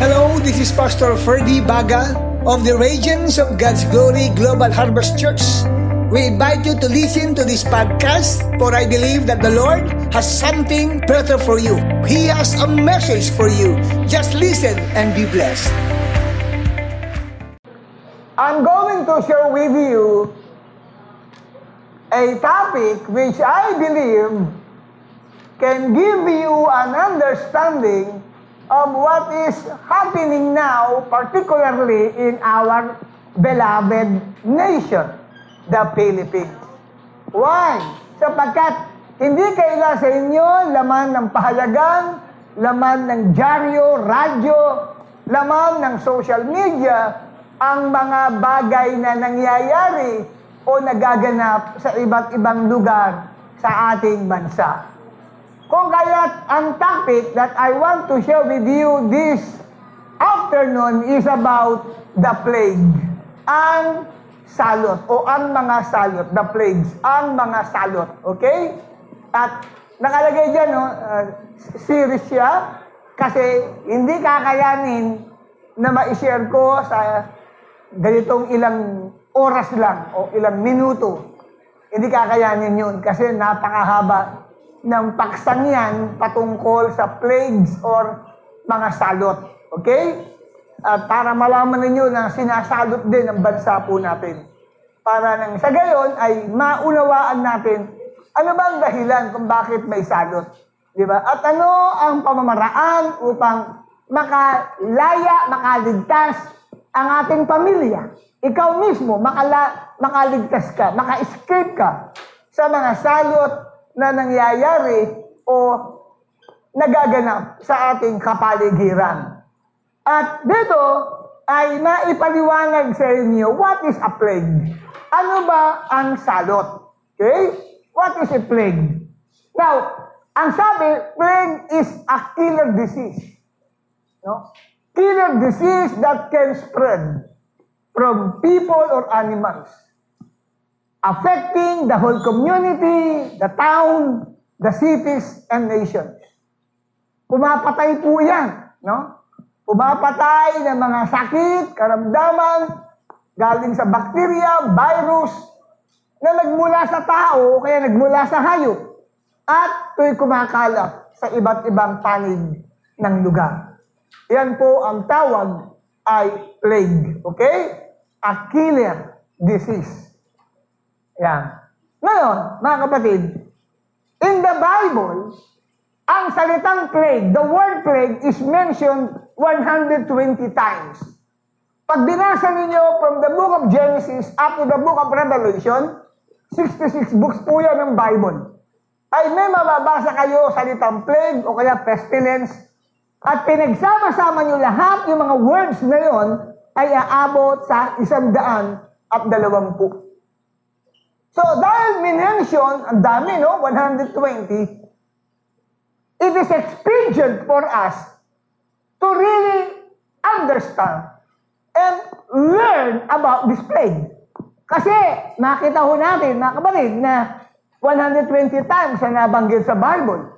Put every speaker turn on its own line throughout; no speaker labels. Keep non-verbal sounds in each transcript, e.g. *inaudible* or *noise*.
Hello, this is Pastor Ferdy Baga of the Regions of God's Glory Global Harvest Church. We invite you to listen to this podcast for I believe that the Lord has something better for you. He has a message for you. Just listen and be blessed.
I'm going to share with you a topic which I believe can give you an understanding of what is happening now, particularly in our beloved nation, the Philippines. Why? Sapagkat hindi kaila sa inyo laman ng pahalagang, laman ng dyaryo, radyo, laman ng social media, ang mga bagay na nangyayari o nagaganap sa iba't ibang lugar sa ating bansa. Kung kaya't ang topic that I want to share with you this afternoon is about the plague. Ang salot o ang mga salot, the plagues, ang mga salot. Okay? At nakalagay dyan, no, uh, series siya kasi hindi kakayanin na ma-share ko sa ganitong ilang oras lang o ilang minuto. Hindi kakayanin yun kasi napakahaba ng paksang yan patungkol sa plagues or mga salot. Okay? At para malaman ninyo na sinasalot din ang bansa po natin. Para nang sa gayon ay maunawaan natin ano ba ang dahilan kung bakit may salot. Di ba? At ano ang pamamaraan upang makalaya, makaligtas ang ating pamilya. Ikaw mismo, makala, makaligtas ka, maka-escape ka sa mga salot na nangyayari o nagaganap sa ating kapaligiran. At dito ay maipaliwanag sa inyo what is a plague. Ano ba ang salot? Okay? What is a plague? Now, ang sabi, plague is a killer disease. No? Killer disease that can spread from people or animals affecting the whole community, the town, the cities, and nations. Pumapatay po yan, no? Pumapatay ng mga sakit, karamdaman, galing sa bakterya, virus, na nagmula sa tao, kaya nagmula sa hayop, at ito'y kumakalat sa iba't ibang panig ng lugar. Yan po ang tawag ay plague. Okay? A killer disease. Yan. Ngayon, mga kapatid, in the Bible, ang salitang plague, the word plague is mentioned 120 times. Pag binasa ninyo from the book of Genesis up to the book of Revelation, 66 books po yan ng Bible. Ay may mababasa kayo salitang plague o kaya pestilence at pinagsama-sama nyo lahat yung mga words na yon ay aabot sa isang daan at dalawampu. So, dahil minention, ang dami, no? 120, it is expedient for us to really understand and learn about this plague. Kasi, nakita ho natin, mga kapatid, na 120 times na nabanggit sa Bible.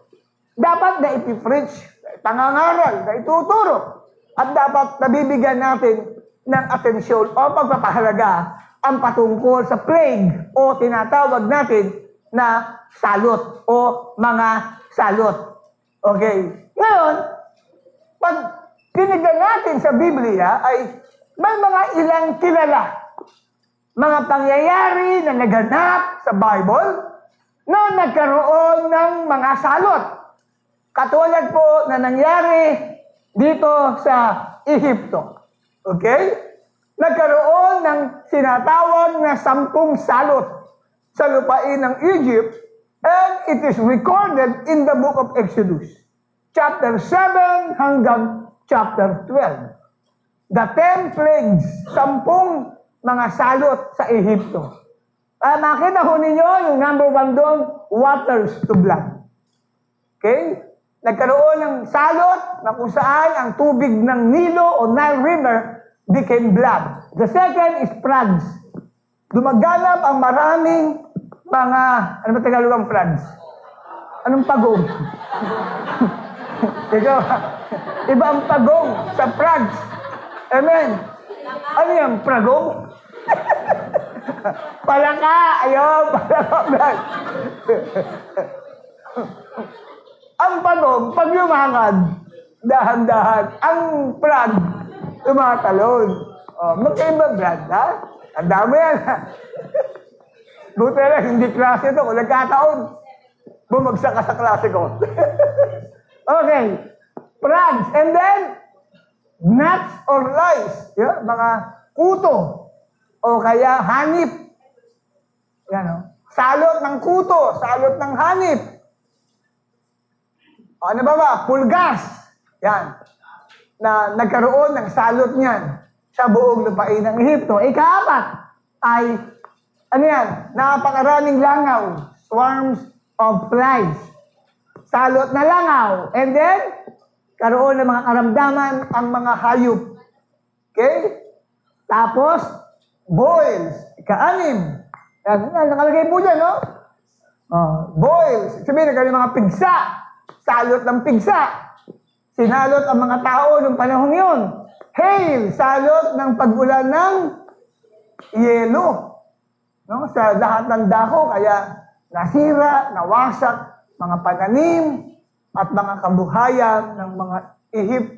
Dapat na ipipreach, pangangaral, na ituturo. At dapat nabibigyan natin ng atensyon o pagpapahalaga ang patungkol sa plague o tinatawag natin na salot o mga salot. Okay. Ngayon, pag tinignan natin sa Biblia ay may mga ilang kilala, mga pangyayari na naganap sa Bible na nagkaroon ng mga salot. Katulad po na nangyari dito sa Ehipto. Okay? Nagkaroon ng sinatawag na sampung salot sa lupain ng Egypt and it is recorded in the book of Exodus, chapter 7 hanggang chapter 12. The ten plagues, sampung mga salot sa Ehipto. Uh, makita ho ninyo yung number one doon, waters to blood. Okay? Nagkaroon ng salot na kung saan ang tubig ng Nilo o Nile River became blood. The second is frogs. Dumaganap ang maraming mga, ano ba Tagalog ang frogs? Anong pagong? *laughs* Ikaw, Iba ang pagong sa prags. Amen. Ano yan, pragong? *laughs* palaka, ayun, palaka vlog. *laughs* ang pagong, pag lumakad, dahan-dahan, ang prag, tumatalon. Oh, magkaiba brad, ha? Ang dami yan? *laughs* Buti lang, hindi klase ito. Kung nagkataon, bumagsak ka sa klase ko. *laughs* okay. Prags. And then, nuts or lies. Yan, mga kuto. O kaya hanip. Yan, o. Salot ng kuto. Salot ng hanip. O, ano ba ba? Pulgas. Yan. Na nagkaroon ng salot niyan sa buong lupain ng Ehipto. Ikaapat ay ano yan? Napakaraming langaw. Swarms of flies. Salot na langaw. And then, karoon ng mga karamdaman ang mga hayop. Okay? Tapos, boils. Ikaanim. Nakalagay po dyan, no? Oh, boils. Sabihin, ng mga pigsa. Salot ng pigsa. Sinalot ang mga tao noong panahong yun. Hail, salot ng pag-ulan ng yelo no? sa lahat ng dako, kaya nasira, nawasak, mga pananim, at mga kabuhayan ng mga Egypt,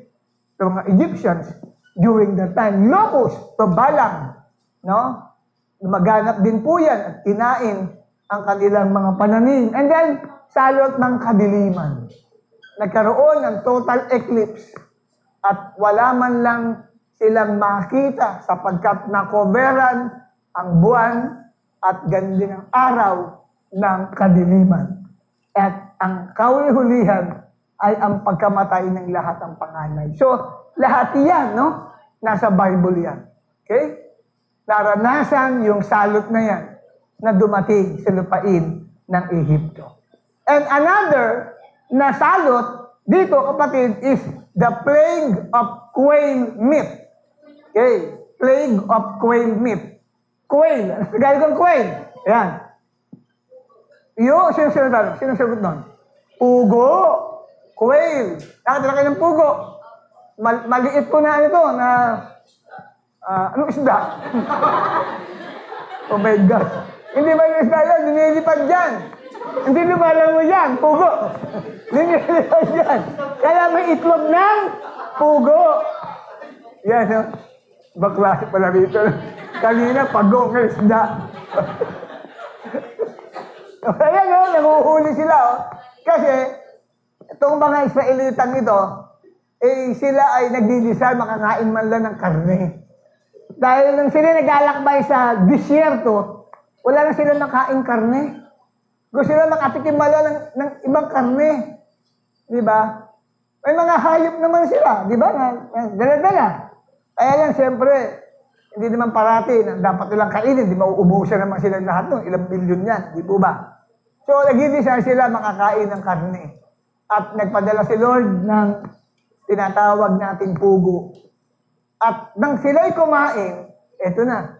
ng mga Egyptians during that time. Locust, pabalang, no? Maganap din po yan at kinain ang kanilang mga pananim. And then, salot ng kadiliman. Nagkaroon ng total eclipse at wala man lang silang makita sapagkat nakoberan ang buwan at gandi ng araw ng kadiliman. At ang kauli-hulihan ay ang pagkamatay ng lahat ng panganay. So, lahat yan, no? Nasa Bible yan. Okay? Naranasan yung salot na yan na dumating sa lupain ng Ehipto. And another na salot dito, kapatid, is the plague of quail meat. Okay? Plague of quail meat. Quail. Galing kong quail. Yan. Yo, sino sino talo? Sino sagot nun? Pugo. Quail. Nakatala kayo ng pugo. Mal maliit po na ito na ah, anong isda? oh my God. Hindi ba yung isda yan? Linilipad dyan. Hindi lumalang mo yan. Pugo. Linilipad dyan. Kaya may itlog ng pugo. Yan, no? Baklase pala rito. Kanina, pagong ng isda. *laughs* Ayan, no? Nanguhuli sila, oh. Kasi, itong mga Israelitan ito, eh, sila ay nagdidesire makakain man lang ng karne. Dahil nang sila naglalakbay sa disyerto, wala na sila nakain karne. Gusto sila makatikim mala ng, ng ibang karne. Di ba? May mga hayop naman sila, di ba? Dala-dala. Kaya lang, siyempre, hindi naman parati na dapat nilang kainin. Di mauubusan naman sila lahat nun. Ilang bilyon yan, di po ba? So, nag-desire sila makakain ng karne. At nagpadala si Lord ng tinatawag nating pugo. At nang sila'y kumain, eto na.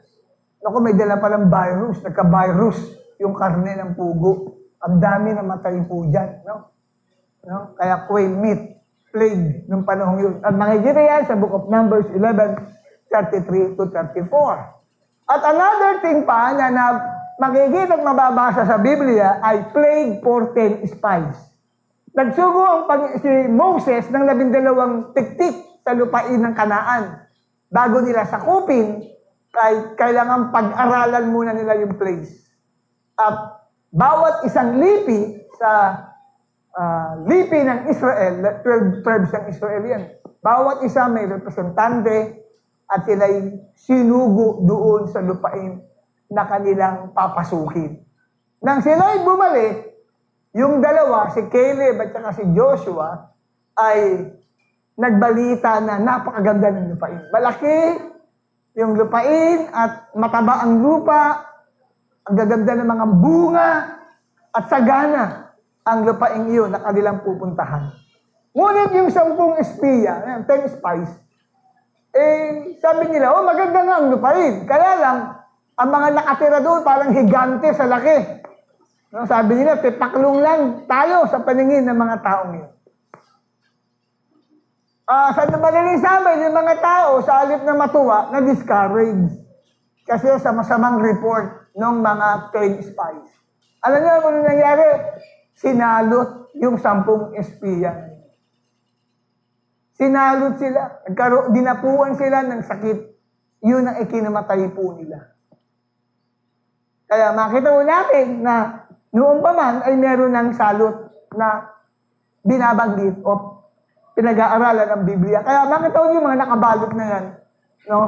Naku, may dala palang virus. Nagka-virus yung karne ng pugo. Ang dami na matay po dyan. No? No? Kaya quail meat, plague nung panahon yun. At makikita yan sa Book of Numbers 11, 33 to 34. At another thing pa na, na makikita at mababasa sa Biblia ay plague for 10 spies. Nagsugo ang pag, si Moses ng labindalawang tiktik sa lupain ng Kanaan. Bago nila sakupin, kay, kailangan pag-aralan muna nila yung place. At bawat isang lipi sa uh, lipi ng Israel, 12 tribes ng Israel yan, bawat isa may representante at sila'y sinugo doon sa lupain na kanilang papasukin. Nang sila'y bumalik, yung dalawa, si Caleb at saka si Joshua, ay nagbalita na napakaganda ng lupain. Malaki yung lupain at mataba ang lupa, ang gaganda ng mga bunga at sagana ang lupain iyon na kanilang pupuntahan. Ngunit yung sampung espiya, ten spies, eh, sabi nila, oh, maganda nga ang lupain. Kaya lang, ang mga nakatira doon parang higante sa laki. No, sabi nila, tipaklong lang tayo sa paningin ng mga taong yun. Ah, sa madaling sabi, yung mga tao, sa alip na matuwa, na-discourage. Kasi sa masamang report ng mga trained spies. Alam niyo ano nangyari? Sinalot yung sampung espiya. Sinalot sila. Dinapuan sila ng sakit. Yun ang ikinamatay po nila. Kaya makita mo natin na noong pa man ay meron ng salot na binabanggit o pinag-aaralan ng Biblia. Kaya makita mo yung mga nakabalot na yan. No?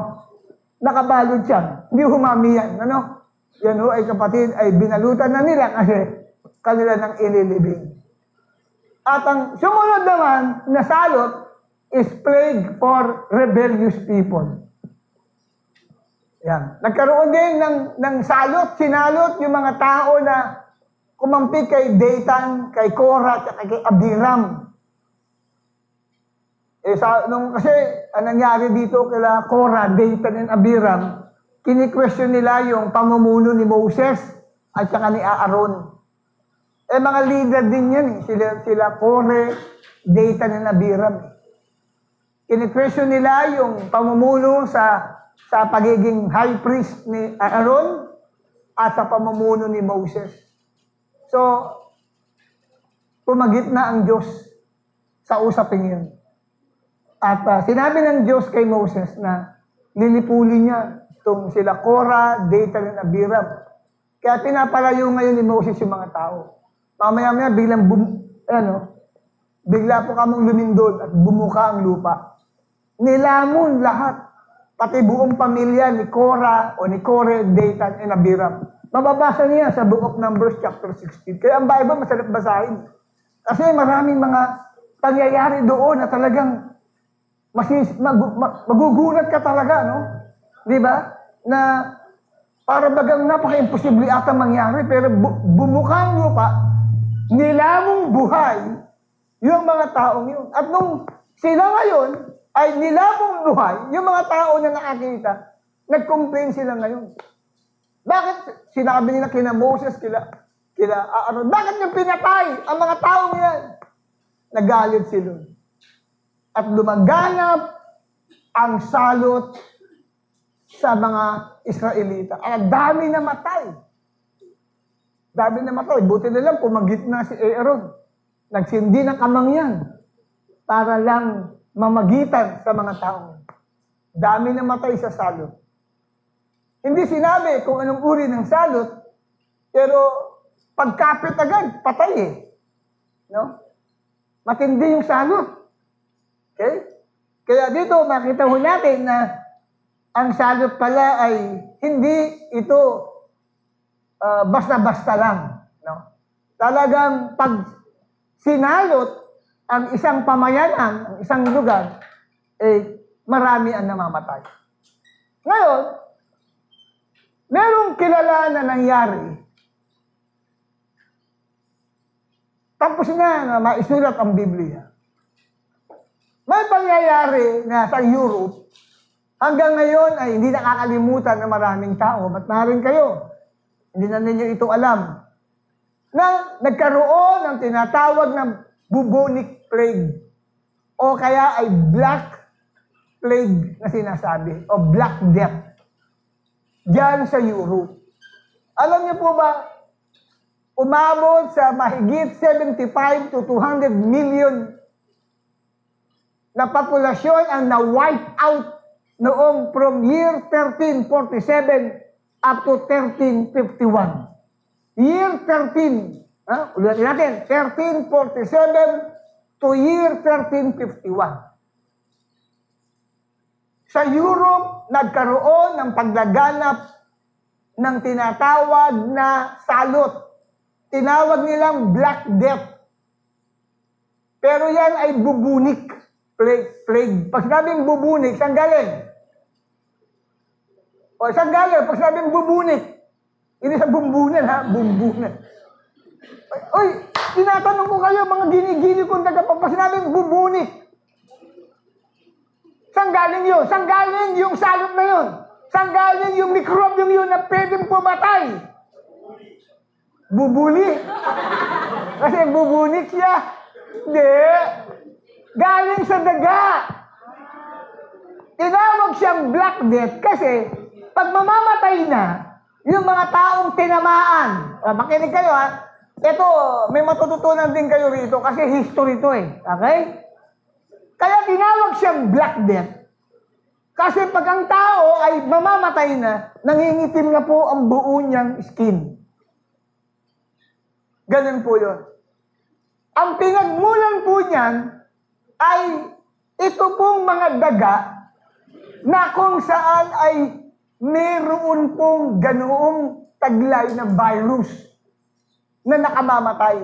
Nakabalot yan. Hindi humami yan. Ano? Yan ho ay kapatid ay binalutan na nila kasi kanila nang ililibing. At ang sumunod naman na salot is plague for rebellious people. Yan. Nagkaroon din ng, ng salot, sinalot yung mga tao na kumampi kay Datan, kay Korah, at kay Abiram. Eh, sa, nung, kasi, ang nangyari dito kila Korah, Datan, and Abiram, kini-question nila yung pamumuno ni Moses at saka ni Aaron. Eh, mga leader din yan eh. Sila, sila Kore, Datan, and Abiram. Eh. Kini-question nila yung pamumuno sa sa pagiging high priest ni Aaron at sa pamumuno ni Moses. So, pumagit na ang Diyos sa usaping yun. At uh, sinabi ng Diyos kay Moses na lilipulin niya itong sila Korah, Dathan, at Abiram. Kaya pinapalayo ngayon ni Moses yung mga tao. Mamaya-maya biglang bum, ano, bigla po kamong lumindol at bumuka ang lupa. Nilamon lahat pati buong pamilya ni Korah o ni Kore, Dathan, and Abiram. Mababasa niya sa Book of Numbers chapter 16. Kaya ang Bible masarap basahin. Kasi maraming mga pangyayari doon na talagang masis, mag, mag, magugulat ka talaga, no? Di ba? Na para bagang napaka-imposible ata mangyari, pero bu- bumuka ang lupa, nilamong buhay yung mga taong yun. At nung sila ngayon, ay nilamong buhay, yung mga tao na nakakita, nag-complain sila ngayon. Bakit sinabi nila kina Moses, kila, kila Aaron, bakit yung pinatay ang mga taong yan? Nagalit sila. At lumaganap ang salot sa mga Israelita. Ang dami na matay. Dami na matay. Buti na lang pumagit na si Aaron. Nagsindi ng kamangyan para lang mamagitan sa mga taong. Dami na matay sa salot. Hindi sinabi kung anong uri ng salot, pero pagkapit agad, patay eh. No? Matindi yung salot. Okay? Kaya dito makita ho natin na ang salot pala ay hindi ito uh, basta-basta lang. No? Talagang pag sinalot ang isang pamayanan, ang isang lugar, eh, marami ang namamatay. Ngayon, merong kilala na nangyari. Tapos na na maisulat ang Biblia. May pangyayari na sa Europe, hanggang ngayon ay hindi nakakalimutan ng maraming tao. Ba't narin kayo? Hindi na ninyo ito alam. Na nagkaroon ng tinatawag ng bubonic plague o kaya ay black plague na sinasabi o black death diyan sa Europe. Alam niyo po ba, umabot sa mahigit 75 to 200 million na populasyon ang na-wipe out noong from year 1347 up to 1351. Year 13 Ha? Ulitin natin, 1347 to year 1351. Sa Europe, nagkaroon ng paglaganap ng tinatawag na salot. Tinawag nilang Black Death. Pero yan ay bubunik. Plague. plague. Pag sinabing bubunik, saan galing? O, saan galing? Pag sinabing bubunik, hindi sa bumbunan ha, bumbunan. Oy, tinatanong ko kayo, mga gini-gini kong tagapagpas namin, bubunik. Saan galing yun? Saan galing yung salot na yun? Saan galing yung microbium yun na pwedeng pumatay? Bubuli. *laughs* Kasi bubunik siya. Hindi. Galing sa daga. Tinawag siyang black death kasi pag mamamatay na, yung mga taong tinamaan, ah, makinig kayo ha, ito, may matututunan din kayo rito kasi history to eh. Okay? Kaya tinawag siyang black death. Kasi pag ang tao ay mamamatay na, nangingitim na po ang buo niyang skin. Ganun po yun. Ang pinagmulan po niyan ay ito pong mga daga na kung saan ay meron pong ganoong taglay na virus na nakamamatay.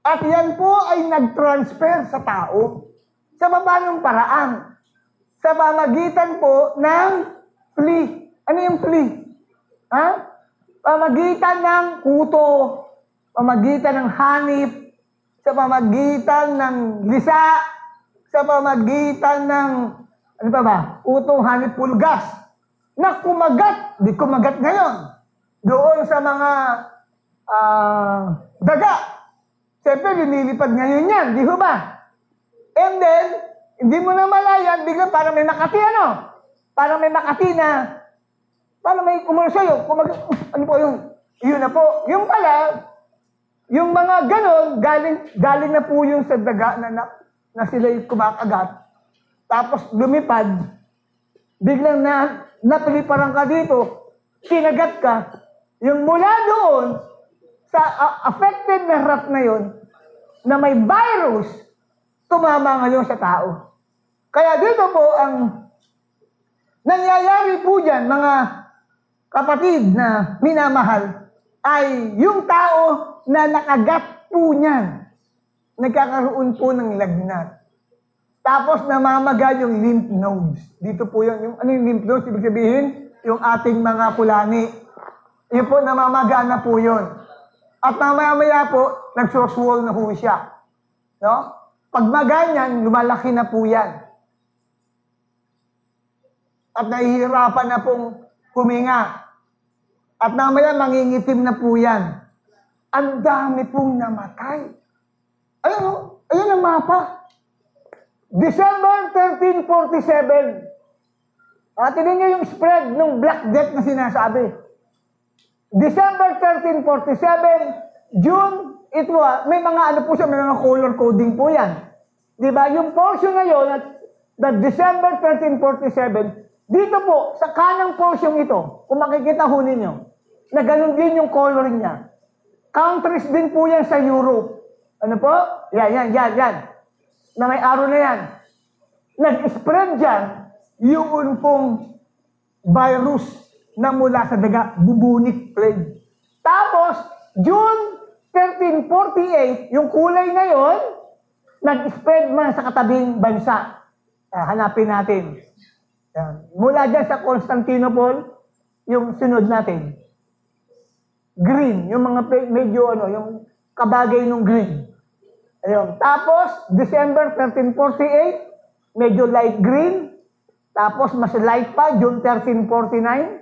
At yan po ay nag-transfer sa tao sa paanong paraan. Sa pamagitan po ng flea. Ano yung flea? Ha? Pamagitan ng kuto, pamagitan ng hanip, sa pamagitan ng lisa, sa pamagitan ng, ano pa ba, utong hanip pulgas, na kumagat, di kumagat ngayon, doon sa mga ah, daga. Siyempre, lumilipad ngayon yan, di ho ba? And then, hindi mo na malayan, bigla parang may makati ano? Parang may makati na, parang may umano sa'yo, kumag, ano po yung, yun na po. Yung pala, yung mga ganon, galing, galing na po yung sa daga na, na, na sila'y kumakagat. Tapos lumipad, biglang na, napiliparan ka dito, kinagat ka, yung mula doon, sa a- affected na rat na yon na may virus, tumama ngayon sa tao. Kaya dito po ang nangyayari po dyan, mga kapatid na minamahal, ay yung tao na nakagat po niyan, nagkakaroon po ng lagnat. Tapos namamaga yung lymph nodes. Dito po yun. Yung, ano yung lymph nodes? Ibig sabihin, yung ating mga kulani. Yun po, namamaga na po yun. At mamaya-maya po, nagsoswol na po siya. No? Pag maganyan, lumalaki na po yan. At nahihirapan na pong huminga. At mamaya mangingitim na po yan. Ang dami pong namatay. Ayun, oh, ayun ang mapa. December 1347. Ah, tingnan niyo yung spread ng Black Death na sinasabi. December 1347, June, ito ah, may mga ano po siya, may mga color coding po yan. Di ba? Yung portion ngayon, at the December 1347, dito po, sa kanang portion ito, kung makikita ho ninyo, na ganun din yung coloring niya. Countries din po yan sa Europe. Ano po? Yan, yan, yan, yan. Na may araw na yan. Nag-spread dyan yung pong virus na mula sa daga, bubonic plague. Tapos, June 1348, yung kulay ngayon, nag-spread man sa katabing bansa. Ah, hanapin natin. Yan. Mula dyan sa Constantinople, yung sunod natin. Green, yung mga medyo ano, yung kabagay ng green. Ayun. Tapos, December 1348, medyo light green. Tapos, mas light pa, June 1349.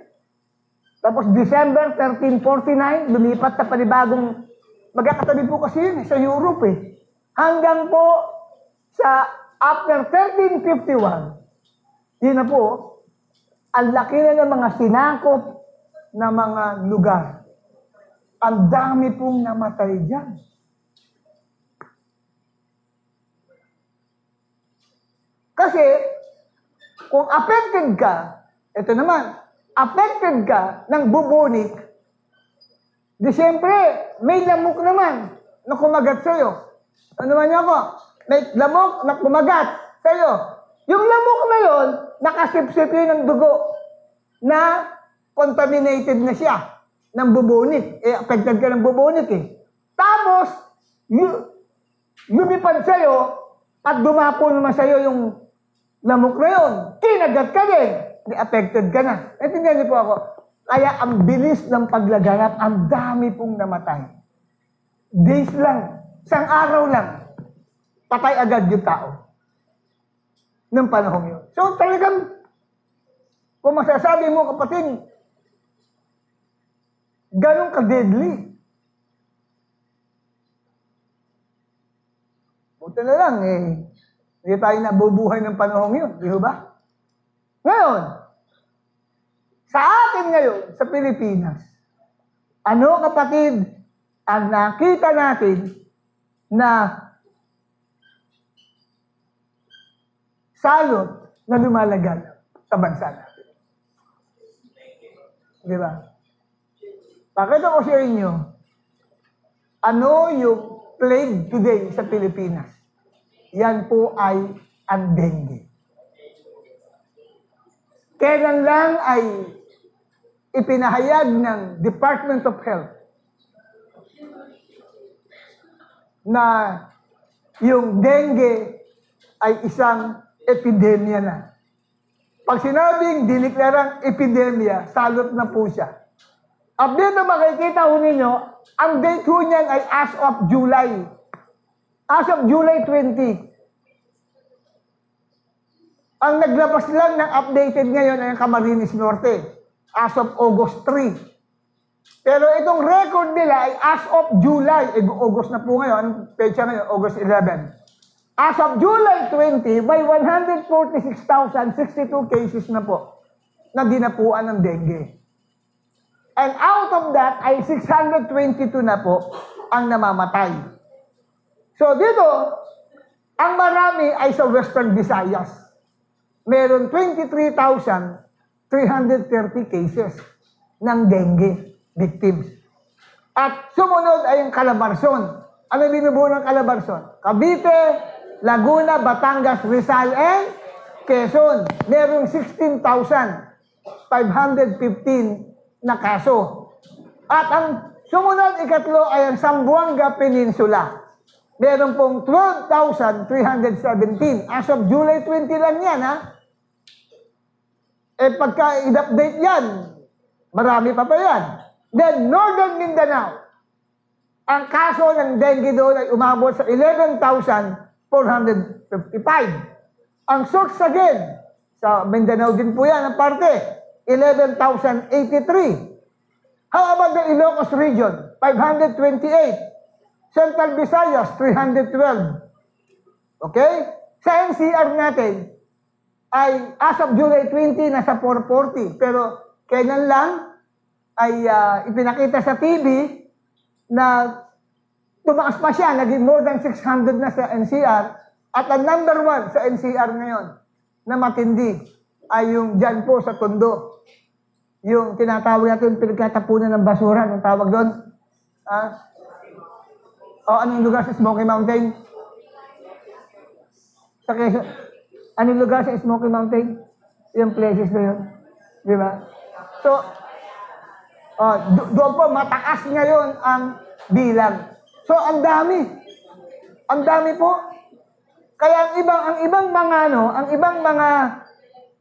Tapos, December 1349, lumipat sa panibagong, magkakatabi po kasi yun eh, sa Europe eh. Hanggang po sa after 1351, yun na po, ang laki na ng mga sinakop na mga lugar. Ang dami pong namatay dyan. Kasi, kung affected ka, ito naman, affected ka ng bubonic, di siyempre, may lamok naman na kumagat sa'yo. Ano man ako? May lamok na kumagat sa'yo. Yung lamok na yon, nakasipsip yun ng dugo na contaminated na siya ng bubonic. Eh, affected ka ng bubonic eh. Tapos, lumipad sa'yo at dumapo naman sa'yo yung lamok na yun. Kinagat ka din. Di affected ka na. Naintindihan niyo po ako. Kaya ang bilis ng paglaganap, ang dami pong namatay. Days lang, isang araw lang, patay agad yung tao. Nung panahon yun. So talagang, kung masasabi mo kapatid, ganun ka-deadly. Buti na lang eh, Hindi tayo nabubuhay ng panahon yun, di ba? Ngayon, sa atin ngayon, sa Pilipinas, ano kapatid, ang nakita natin na salot na lumalagan sa bansa natin. Di ba? Pakita ko sa inyo, ano yung plague today sa Pilipinas? Yan po ay ang dengue. Kailan lang ay ipinahayag ng Department of Health na yung dengue ay isang epidemya na. Pag sinabing diniklarang epidemya, salot na po siya. At dito makikita ho ninyo, ang date ho niyan ay as of July. As of July 20. Ang naglabas lang ng updated ngayon ay ang Camarines Norte as of August 3. Pero itong record nila ay as of July. Eh, August na po ngayon. Anong pecha ngayon? August 11. As of July 20, by 146,062 cases na po na dinapuan ng dengue. And out of that ay 622 na po ang namamatay. So dito, ang marami ay sa Western Visayas. Meron 23,330 cases ng dengue victims. At sumunod ay ang Calabarzon. Ano binubuo ng Calabarzon? Cavite, Laguna, Batangas, Rizal, and Quezon. Merong 16,515 na kaso. At ang sumunod ikatlo ay ang Sambuanga Peninsula. Meron pong 12,317. As of July 20 lang yan, ha? Eh, pagka i-update yan, marami pa pa yan. Then, Northern Mindanao, ang kaso ng dengue doon ay umabot sa 11,455. Ang Sorsogen, sa Mindanao din po yan, ang parte, 11,083. How about the Ilocos region? 528. Central Visayas, 312. Okay? Sa NCR natin, ay as of July 20, nasa 440. Pero kailan lang ay ah, ipinakita sa TV na tumaas pa siya, naging more than 600 na sa NCR. At ang number one sa NCR ngayon na matindi ay yung dyan po sa Tondo. Yung tinatawag natin pinagkatapunan ng basura, anong tawag doon? Ah? O anong lugar sa Smoky Mountain? Sa Quezon. Anong lugar sa Smoky Mountain? Yung places na yun. Di ba? So, oh, do- doon po mataas ngayon ang bilang. So, ang dami. Ang dami po. Kaya ang ibang ang ibang mga ano, ang ibang mga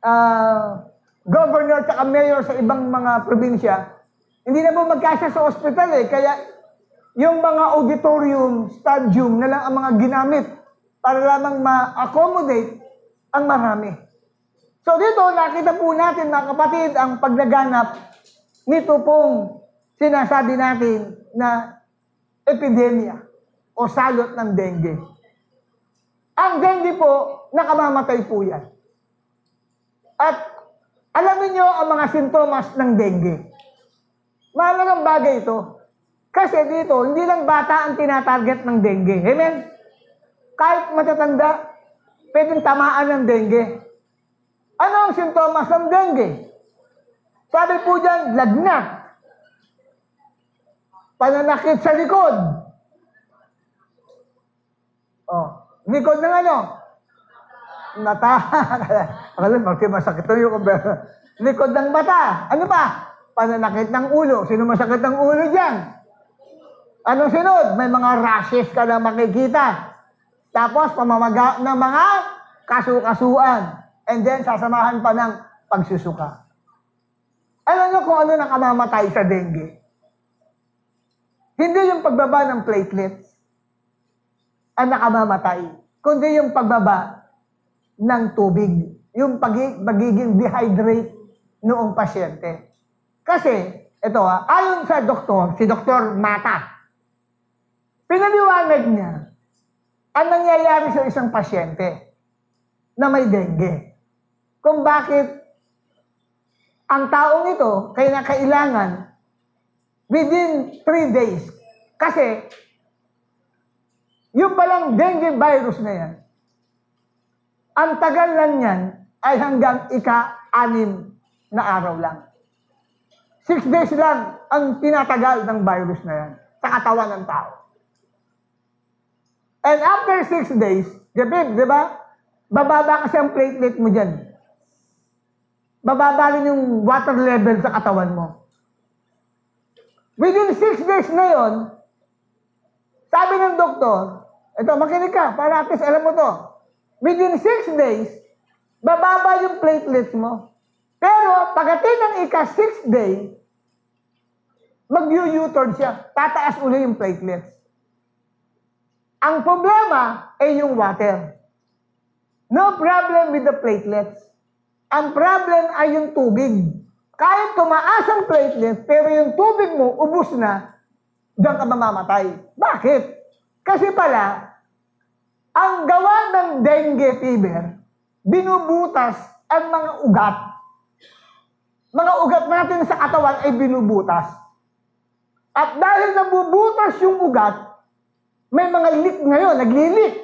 ah, governor at mayor sa ibang mga probinsya, hindi na po magkasya sa ospital eh. Kaya yung mga auditorium, stadium na lang ang mga ginamit para lamang ma-accommodate ang marami. So dito, nakita po natin mga kapatid ang paglaganap nito pong sinasabi natin na epidemya o salot ng dengue. Ang dengue po, nakamamatay po yan. At alam niyo ang mga sintomas ng dengue. Mahalagang bagay ito. Kasi dito, hindi lang bata ang tinatarget ng dengue. Amen? Kahit matatanda, pwedeng tamaan ng dengue. Ano ang sintomas ng dengue? Sabi po dyan, lagnat. Pananakit sa likod. Oh, likod ng ano? Mata. Akala, *laughs* bakit masakit yung likod ng mata. Ano pa? Pananakit ng ulo. Sino masakit ng ulo dyan? Anong sunod? May mga rashes ka na makikita. Tapos, pamamaga ng mga kasukasuan. And then, sasamahan pa ng pagsusuka. Alam niyo kung ano nakamamatay sa dengue? Hindi yung pagbaba ng platelets ang nakamamatay, kundi yung pagbaba ng tubig, yung pagi- pagiging dehydrate noong pasyente. Kasi, ito ha, ayon sa doktor, si Dr. Mata, pinaliwanag niya ang nangyayari sa isang pasyente. na may dengue. Kung bakit ang taong ito kailangan within 3 days. Kasi yung palang dengue virus na yan, ang tagal lang yan ay hanggang ika-anim na araw lang. Six days lang ang tinatagal ng virus na yan sa katawan ng tao. And after six days, ba, di ba? Bababa kasi ang platelet mo dyan. Bababa rin yung water level sa katawan mo. Within six days na yon, sabi ng doktor, ito, makinig ka, para at least alam mo to. Within six days, bababa yung platelets mo. Pero, pagdating ng ika-six day, mag-u-turn siya. Tataas uli yung platelets. Ang problema ay yung water. No problem with the platelets. Ang problem ay yung tubig. Kahit tumaas ang platelets, pero yung tubig mo, ubus na, diyan ka mamamatay. Bakit? Kasi pala, ang gawa ng dengue fever, binubutas ang mga ugat. Mga ugat natin sa katawan ay binubutas. At dahil nabubutas yung ugat, may mga leak ngayon, naglilik.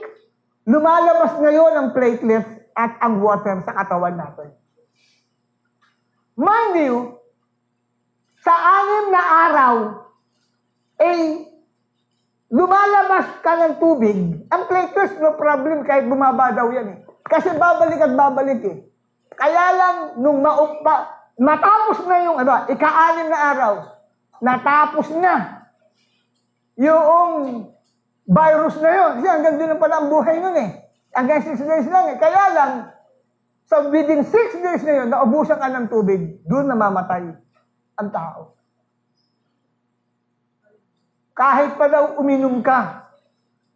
Lumalabas ngayon ang platelets at ang water sa katawan natin. Mind you, sa anim na araw, eh, lumalabas ka ng tubig, ang platelets, no problem, kahit bumaba daw yan eh. Kasi babalik at babalik eh. Kaya lang, nung maukpa, matapos na yung, ano, ika-anim na araw, natapos na yung virus na yun. Kasi hanggang din pala ang buhay nun eh. Hanggang 6 days lang eh. Kaya lang, sa within 6 days na yun, naubusan ka ng tubig, doon namamatay ang tao. Kahit pa daw uminom ka,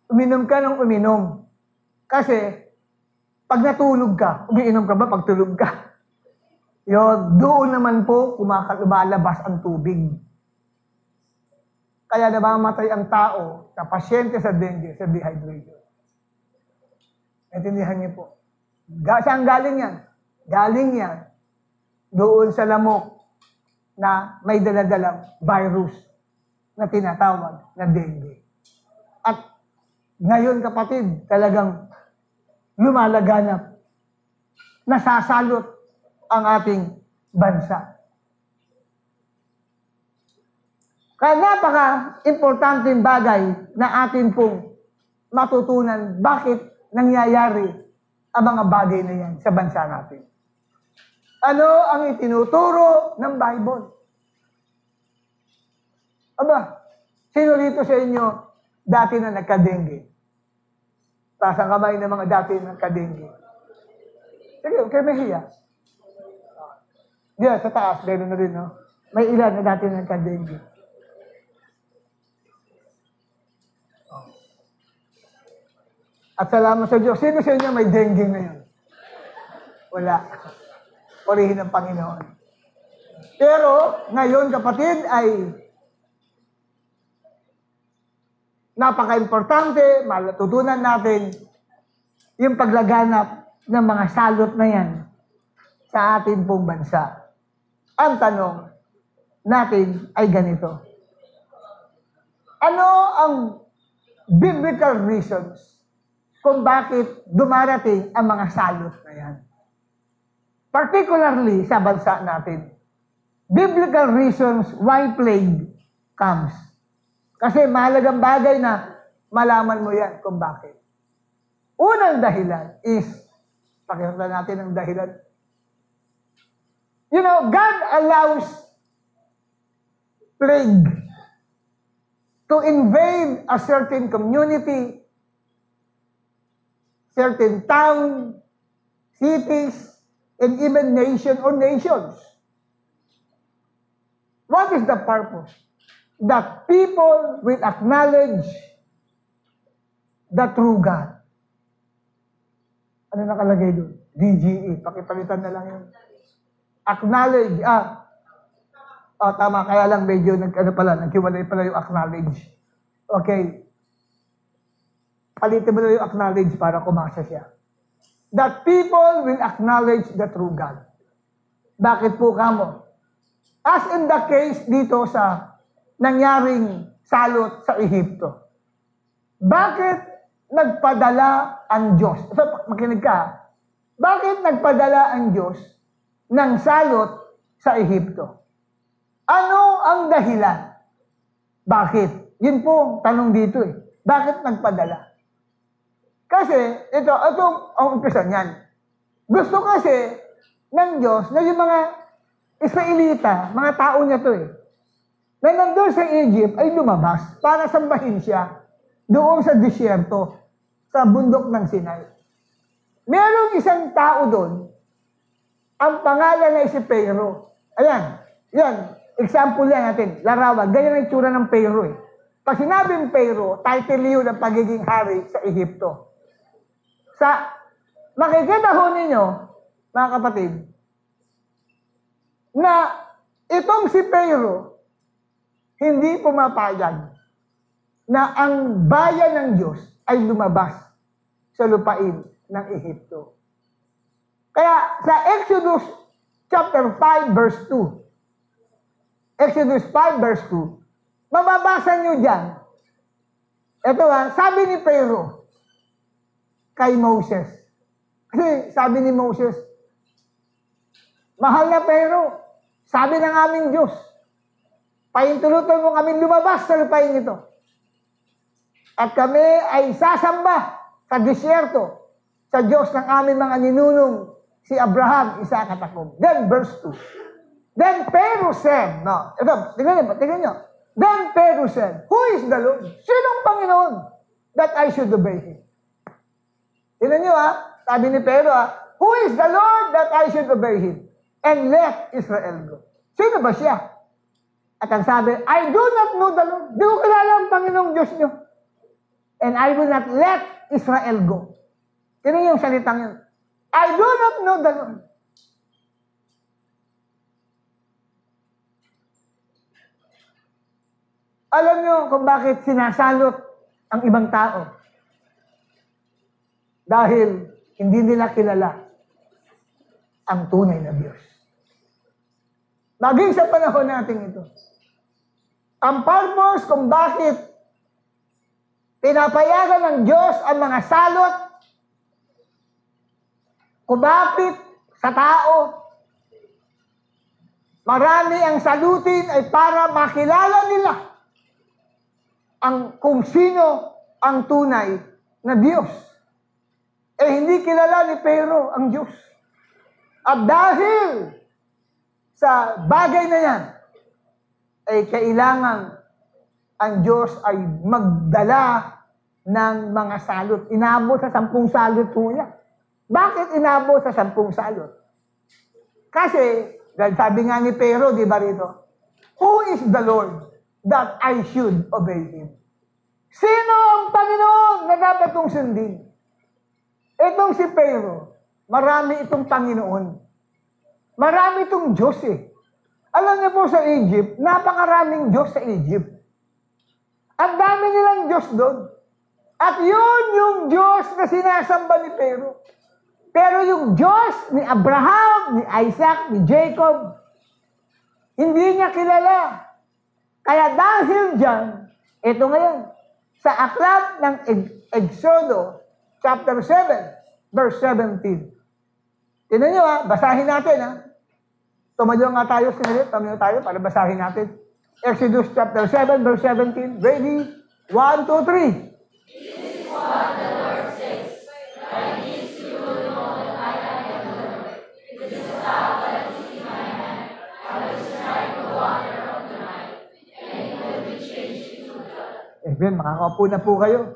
uminom ka ng uminom. Kasi, pag natulog ka, umiinom ka ba pag tulog ka? *laughs* Yun, doon naman po kumakalumalabas ang tubig. Kaya namamatay ang tao na pasyente sa dengue, sa dehydration. Naintindihan niyo po. Ga saan galing yan? Galing yan doon sa lamok na may daladalang virus na tinatawag na dengue. At ngayon kapatid, talagang lumalaganap, nasasalot ang ating bansa. Kaya napaka-importanteng bagay na atin pong matutunan bakit nangyayari ang mga bagay na yan sa bansa natin. Ano ang itinuturo ng Bible? Aba, sino dito sa inyo dati na nagka-dengue? Taas ang kamay ng mga dati na nagka-dengue. Sige, okay, may hiya. Diyan, sa taas, meron na rin, no? May ilan na dati na nagka-dengue. At salamat sa Diyos. Sino sa inyo may dengue ngayon? Wala. Purihin ng Panginoon. Pero, ngayon kapatid ay napaka-importante, malatutunan natin yung paglaganap ng mga salot na yan sa atin pong bansa. Ang tanong natin ay ganito. Ano ang biblical reasons kung bakit dumarating ang mga salot na yan? Particularly sa bansa natin. Biblical reasons why plague comes. Kasi mahalagang bagay na malaman mo yan kung bakit. Unang dahilan is, pakita natin ang dahilan. You know, God allows plague to invade a certain community, certain town, cities, and even nation or nations. What is the purpose? That people will acknowledge the true God. Ano nakalagay doon? DGE. Pakipalitan na lang yun. Acknowledge. Ah, oh, tama. Kaya lang medyo nag, ano pala, nagkiwalay pala yung acknowledge. Okay. Palitin mo na yung acknowledge para kumasa siya. that people will acknowledge the true God. Bakit po kamo? As in the case dito sa nangyaring salot sa Ehipto. Bakit nagpadala ang Diyos? So, makinig ka. Bakit nagpadala ang Diyos ng salot sa Ehipto? Ano ang dahilan? Bakit? Yun po ang tanong dito eh. Bakit nagpadala? Kasi, ito, ito ang umpisa niyan. Gusto kasi ng Diyos na yung mga Israelita, mga tao niya to eh, na nandun sa Egypt ay lumabas para sambahin siya doon sa disyerto, sa bundok ng Sinai. Merong isang tao doon, ang pangalan ay si Pero. Ayan, yan, example yan natin, larawan, ganyan ang itsura ng Pero eh. Pag sinabing Pero, title yun ng pagiging hari sa Egypto. Sa, makikita ho ninyo, mga kapatid, na itong si Pero, hindi pumapayag na ang bayan ng Diyos ay lumabas sa lupain ng Ehipto. Kaya sa Exodus chapter 5 verse 2, Exodus 5 verse 2, mababasa nyo dyan, ito ha, sabi ni Pharaoh kay Moses. Kasi sabi ni Moses, Mahal na Pharaoh, sabi ng aming Diyos, Paintulutan mo kami lumabas sa lupain ito. At kami ay sasamba sa disyerto sa Diyos ng aming mga ninunong si Abraham, Isaac at Jacob. Then verse 2. Then Pharaoh said, no, ito, tingnan niyo, tingnan niyo. Then Pharaoh said, Who is the Lord? Sinong Panginoon that I should obey Him? Tingnan niyo ha, sabi ni Pharaoh ha, Who is the Lord that I should obey Him? And let Israel go. Sino ba siya? At ang sabi, I do not know the Lord. Di ko kilala ang Panginoong Diyos niyo. And I will not let Israel go. Tingnan yung salitang yun. I do not know the Lord. Alam niyo kung bakit sinasalot ang ibang tao? Dahil hindi nila kilala ang tunay na Diyos. Maging sa panahon natin ito. Ang purpose kung bakit pinapayagan ng Diyos ang mga salot, kumapit sa tao, marami ang salutin ay para makilala nila ang kung sino ang tunay na Diyos. Eh hindi kilala ni Pero ang Diyos. At dahil sa bagay na yan, ay kailangan ang Diyos ay magdala ng mga salot. Inabot sa sampung salot po yan. Bakit inabot sa sampung salot? Kasi, sabi nga ni Pero, di ba rito, Who is the Lord that I should obey Him? Sino ang Panginoon na dapat kong sundin? Itong si Pero, marami itong Panginoon. Marami itong Diyos eh. Alam niyo po sa Egypt, napakaraming Diyos sa Egypt. Ang dami nilang Diyos doon. At yun yung Diyos na sinasamba ni Pero. Pero yung Diyos ni Abraham, ni Isaac, ni Jacob, hindi niya kilala. Kaya dahil dyan, ito ngayon, sa aklat ng Exodo, chapter 7, verse 17. Tinan nyo ha, basahin natin ha. Tumayo nga tayo, sinalit, tumayo tayo para basahin natin. Exodus chapter 7, verse 17. Ready? 1, 2, 3. Amen. Makakaupo na po kayo.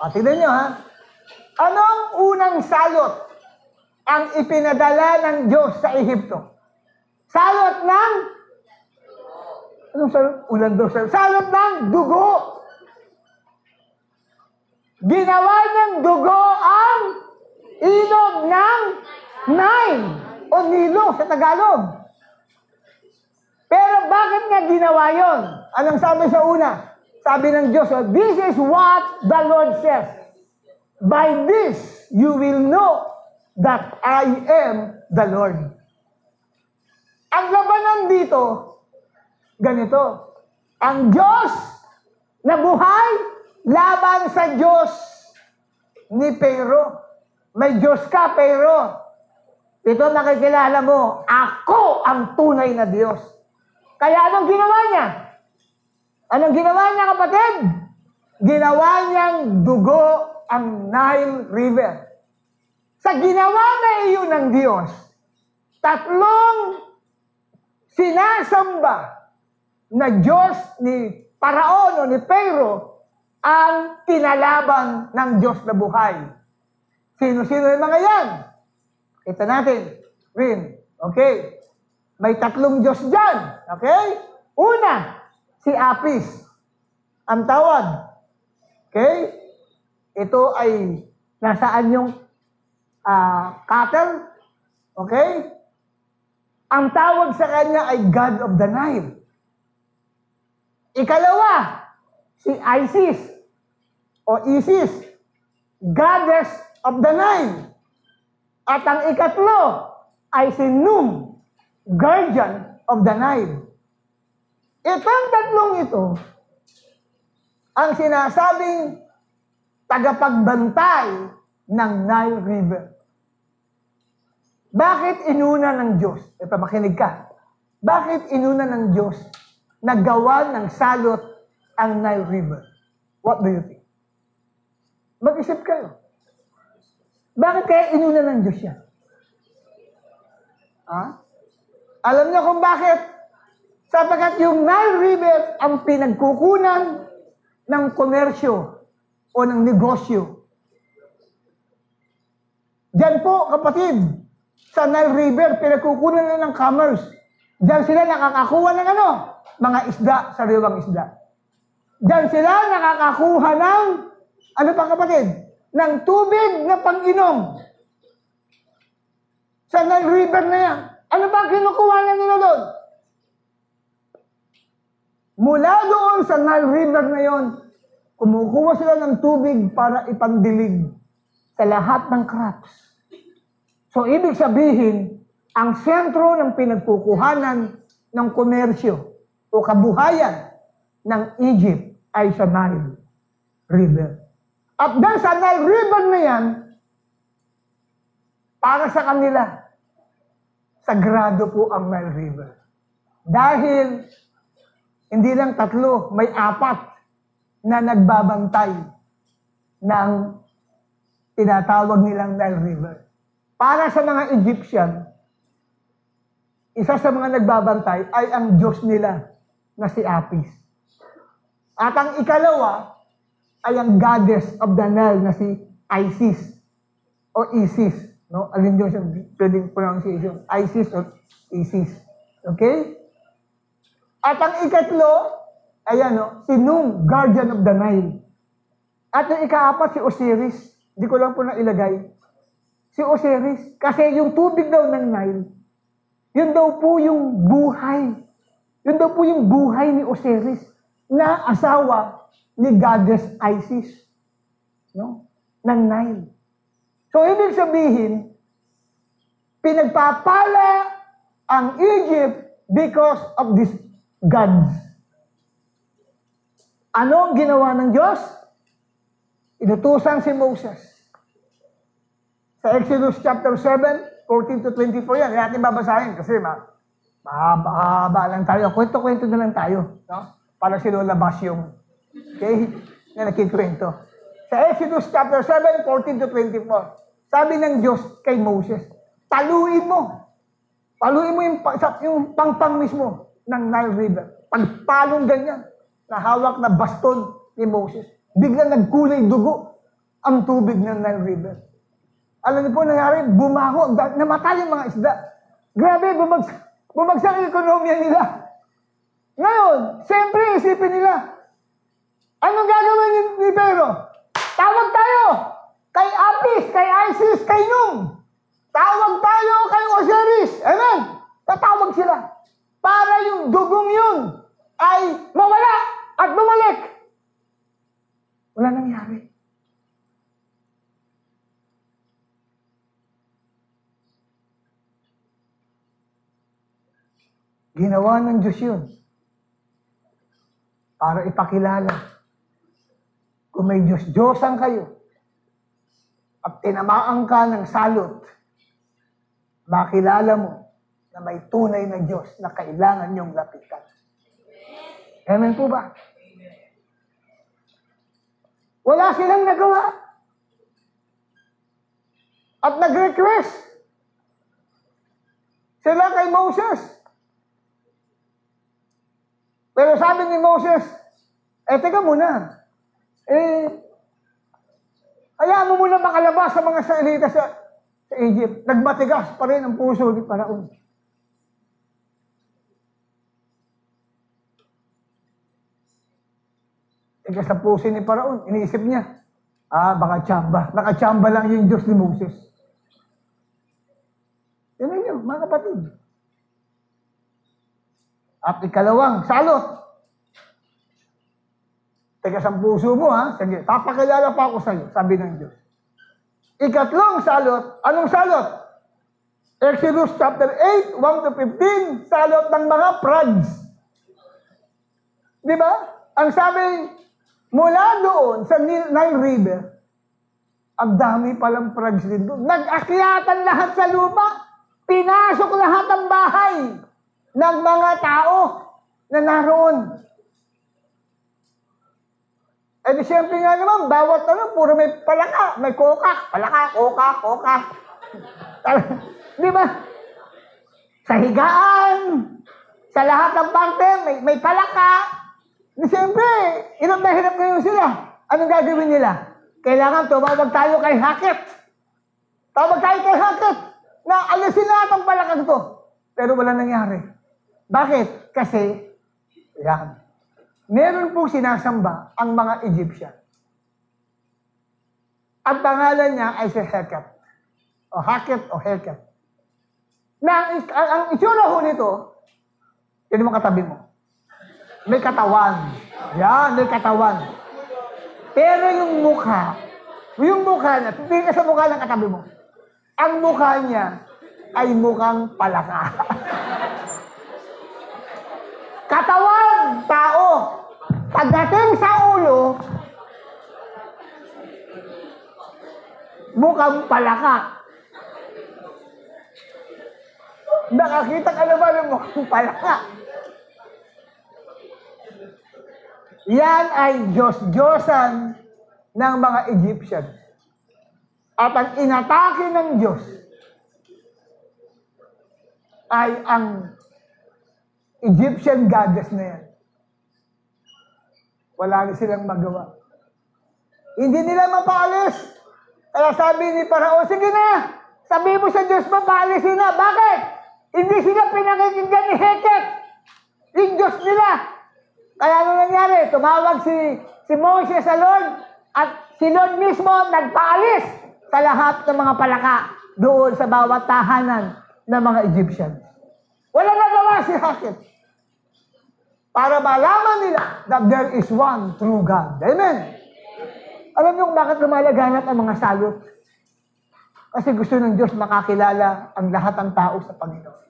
O, tignan nyo ha. Anong unang salot ang ipinadala ng Diyos sa Ehipto? Salot ng? Anong salot? Ulan daw salot. Salot ng dugo. Ginawa ng dugo ang ilog ng Nile o Nilo sa Tagalog. Pero bakit nga ginawa yon? Anong sabi sa una? Sabi ng Diyos, oh, this is what the Lord says. By this you will know that I am the Lord. Ang labanan dito, ganito. Ang Diyos na buhay laban sa Diyos ni Pero. May Diyos ka, Pero. Ito nakikilala mo, ako ang tunay na Diyos. Kaya anong ginawa niya? Anong ginawa niya, kapatid? Ginawa niyang dugo ang Nile River. Sa ginawa na iyon ng Diyos, tatlong sinasamba na Diyos ni Paraon o ni Pero ang kinalaban ng Diyos na buhay. Sino-sino yung mga yan? Ito natin. Rin. Okay. May tatlong Diyos dyan. Okay? Una, si Apis. Ang tawag. Okay? Ito ay nasaan yung ah, cattle. Okay? Ang tawag sa kanya ay God of the Nile. Ikalawa, si Isis o Isis, Goddess of the Nile. At ang ikatlo ay si Num, Guardian of the Nile. Itong tatlong ito, ang sinasabing tagapagbantay ng Nile River. Bakit inuna ng Diyos? Ito, makinig ka. Bakit inuna ng Diyos na gawa ng salot ang Nile River? What do you think? Mag-isip kayo. Bakit kaya inuna ng Diyos yan? Ha? Alam niyo kung bakit? Sapagkat yung Nile River ang pinagkukunan ng komersyo o ng negosyo. Diyan po, kapatid, sa Nile River, pinagkukunan na ng commerce. Diyan sila nakakakuha ng ano? Mga isda, sariwang isda. Diyan sila nakakakuha ng, ano pa kapatid? Ng tubig na pang-inom. Sa Nile River na yan. Ano ba kinukuha na nila doon? Mula doon sa Nile River na yon, kumukuha sila ng tubig para ipandilig sa lahat ng crops. So, ibig sabihin, ang sentro ng pinagkukuhanan ng komersyo o kabuhayan ng Egypt ay sa Nile River. At dahil sa Nile River na yan, para sa kanila, sagrado po ang Nile River. Dahil hindi lang tatlo, may apat na nagbabantay ng tinatawag nilang Nile River. Para sa mga Egyptian, isa sa mga nagbabantay ay ang Diyos nila na si Apis. At ang ikalawa ay ang goddess of the Nile na si Isis o Isis. No? Alin yun siya pwedeng pronunciation? Isis or Isis. Okay? At ang ikatlo, ayan no, si Num, guardian of the Nile. At yung ikaapat, si Osiris. Hindi ko lang po na ilagay. Si Osiris. Kasi yung tubig daw ng Nile, yun daw po yung buhay. Yun daw po yung buhay ni Osiris na asawa ni Goddess Isis. No? Ng Nile. So, ibig sabihin, pinagpapala ang Egypt because of these gods. Ano ang ginawa ng Diyos? Inutusan si Moses. Sa Exodus chapter 7, 14 to 24 yan. Kaya natin babasahin kasi ma mahaba lang tayo. Kwento-kwento na lang tayo. No? Para si Lola Bash yung okay, na nakikwento. Sa Exodus chapter 7, 14 to 24, sabi ng Diyos kay Moses, taluin mo. Taluin mo yung, yung pangpang mismo ng Nile River. Pagpalong ganyan, na hawak na baston ni Moses. Biglang nagkulay dugo ang tubig ng Nile River. Alam niyo po, nangyari, bumaho, namatay yung mga isda. Grabe, bumagsak, bumagsak ang ekonomiya nila. Ngayon, siyempre, isipin nila, anong gagawin ni, ni Pero? Tawag tayo kay Apis, kay Isis, kay Num. Tawag tayo kay Osiris. Amen. Tatawag sila. Para yung dugong yun ay mawala at bumalik. Wala nangyari. Ginawa ng Diyos yun. Para ipakilala. Kung may Diyos-Diyosan kayo, at tinamaan ka ng salot, makilala mo na may tunay na Diyos na kailangan niyong lapitan. Amen po ba? Wala silang nagawa. At nag-request sila kay Moses. Pero sabi ni Moses, eh, teka muna. Eh, hayaan mo muna makalabas sa mga Israelita sa, sa Egypt. Nagmatigas pa rin ang puso ni Paraon. Tigas sa puso ni Paraon. Iniisip niya, ah, baka tsamba. Nakachamba lang yung Diyos ni Moses. Yan ang yun, mga kapatid. At ikalawang, salot. Tigas ang puso mo, ha? Sige, papakilala pa ako sa'yo, sabi ng Diyos. Ikatlong salot, anong salot? Exodus chapter 8, 1 to 15, salot ng mga prags. Di ba? Ang sabi, mula doon sa Nil- Nile River, ang dami palang prags din doon. Nag-akyatan lahat sa lupa. Pinasok lahat ang bahay ng mga tao na naroon. Eh di siyempre nga naman, bawat ano, puro may palaka, may kokak, palaka, kokak, kokak. *laughs* Di ba? Sa higaan, sa lahat ng parte, may, may palaka. Di siyempre, hirap na hirap ngayon sila. Anong gagawin nila? Kailangan tumawag tayo kay Hackett. Tawag tayo kay Hackett na alisin lahat ang palakang to. Pero wala nangyari. Bakit? Kasi, yan, meron pong sinasamba ang mga Egyptian. Ang pangalan niya ay si Heket. O Haket o Heket. Na ang, ang, itsura ho nito, yun mo katabi mo. May katawan. Yan, may katawan. Pero yung mukha, yung mukha niya, tingin sa mukha ng katabi mo. Ang mukha niya ay mukhang palaka. *laughs* Katawan, tao. Pagdating sa ulo, mukhang palaka. Nakakita ka na ba ng mukhang palaka? Yan ay Diyos-Diyosan ng mga Egyptian. At ang inatake ng Diyos ay ang Egyptian goddess na yan. Wala na silang magawa. Hindi nila mapaalis. Kaya sabi ni Parao, sige na, sabi mo sa Diyos mo, paalisin na. Bakit? Hindi sila pinakikinggan ni Heket. Yung Diyos nila. Kaya ano nangyari? Tumawag si, si Moses sa Lord at si Lord mismo nagpaalis sa lahat ng mga palaka doon sa bawat tahanan ng mga Egyptian. Wala nagawa si Haket para malaman nila that there is one true God. Amen. Alam niyo kung bakit lumalaganap ang mga salot? Kasi gusto ng Diyos makakilala ang lahat ng tao sa Panginoon.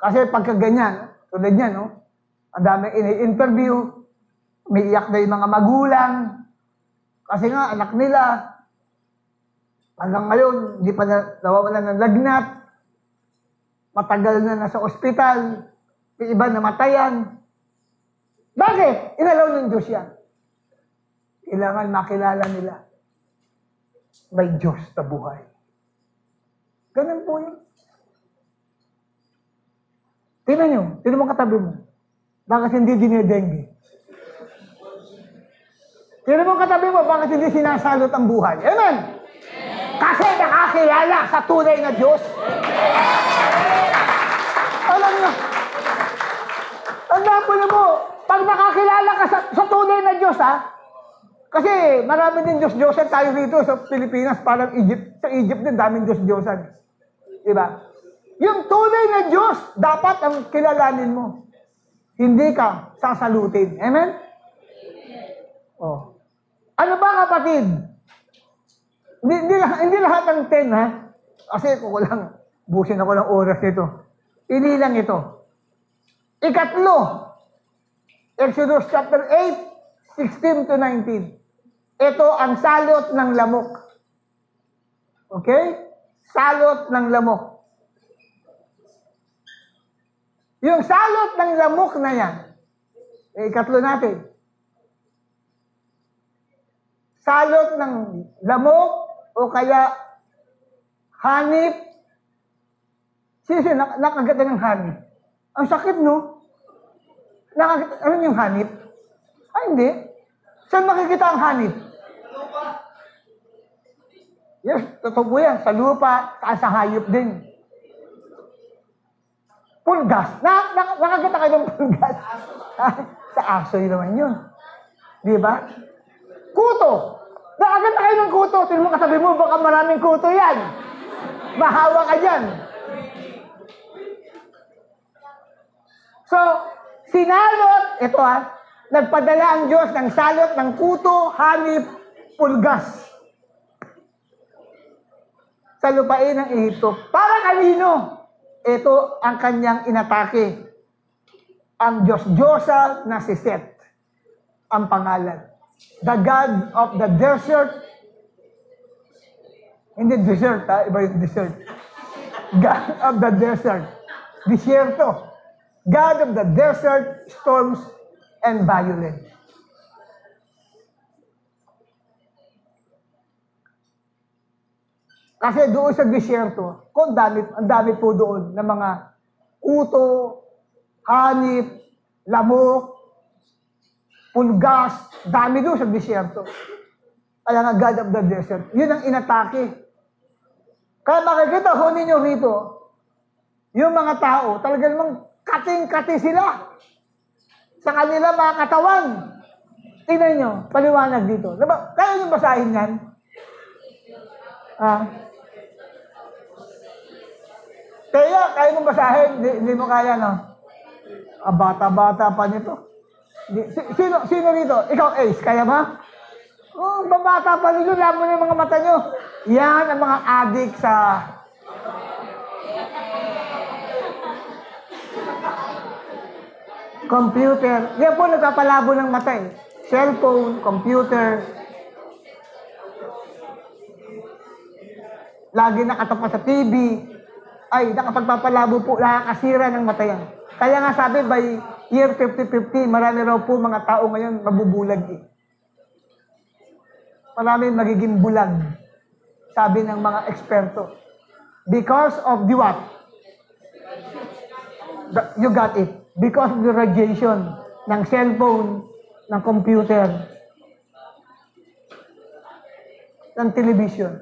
Kasi pagka ganyan, tulad niyan, no? ang daming ini-interview, umiiyak na yung mga magulang, kasi nga, anak nila, hanggang ngayon, hindi pa na, nawawalan ng lagnat, matagal na nasa ospital, yung iba namatayan. Bakit? Inalaw ng Diyos yan. Kailangan makilala nila. May Diyos na buhay. Ganun po yun. Tingnan nyo, tingnan mo katabi mo. Bakit hindi dinedengge? Tingnan mo katabi mo, bakit hindi sinasalot ang buhay? Amen! Kasi nakakilala sa tunay na Diyos. Alam nyo, tandaan niyo po, pag nakakilala ka sa, sa tunay na Diyos, ha? Kasi marami din Diyos-Diyosan tayo rito sa Pilipinas, parang Egypt. Sa Egypt din, daming Diyos-Diyosan. Diba? Yung tunay na Diyos, dapat ang kilalanin mo. Hindi ka sasalutin. Amen? Oh. Ano ba kapatid? Hindi, hindi, hindi lahat ng ten, ha? Kasi kung lang, busin ako ng oras nito. Inilang ito. Ikatlo, Exodus chapter 8, 16 to 19. Ito ang salot ng lamok. Okay? Salot ng lamok. Yung salot ng lamok na yan, eh, ikatlo natin. Salot ng lamok o kaya hanip. Sino siya? Nak- nakagata ng hanip. Ang sakit, no? Nakag ano yung hanip? Ay, hindi. Saan makikita ang hanip? Yes, totoo po yan. Sa lupa, saka sa hayop din. Pulgas. Na, na, nakakita kayo ng pulgas? *laughs* sa aso yun naman yun. Di ba? Kuto. Nakakita kayo ng kuto. Sino mo katabi mo, baka maraming kuto yan. Mahawa ka dyan. So, sinalot, ito ha, nagpadala ang Diyos ng salot ng kuto, hanip, pulgas sa lupain ng Ehipto. Para kanino? Ito ang kanyang inatake. Ang Diyos Diyosa na si Seth. Ang pangalan. The God of the desert. Hindi desert ha, iba yung desert. God of the desert. Disyerto. God of the desert, storms, and violence. Kasi doon sa disyerto, kung dami, ang dami po doon ng mga uto, hanip, lamok, pulgas, dami doon sa disyerto. Kaya nga God of the desert. Yun ang inatake. Kaya makikita ho ninyo rito, yung mga tao, talaga namang kating-kati sila sa kanila mga katawan. Tingnan nyo, paliwanag dito. Diba, kaya yung basahin yan? Ah. Kaya, kaya mong basahin, hindi mo kaya, no? Ah, bata-bata pa nito. Sino, sino rito? Ikaw, Ace, kaya ba? Oh, babata pa nito, lamo na yung mga mata nyo. Yan ang mga adik sa... Computer. Yan po nagpapalabo ng mata eh. Cellphone, computer. Lagi nakatapat sa TV. Ay, nakapagpapalabo po, nakakasira ng mata yan. Kaya nga sabi, by year 50-50, marami raw po mga tao ngayon mabubulag eh. Marami magiging bulag. Sabi ng mga eksperto. Because of the what? You got it. Because of the radiation ng cellphone, ng computer, ng television.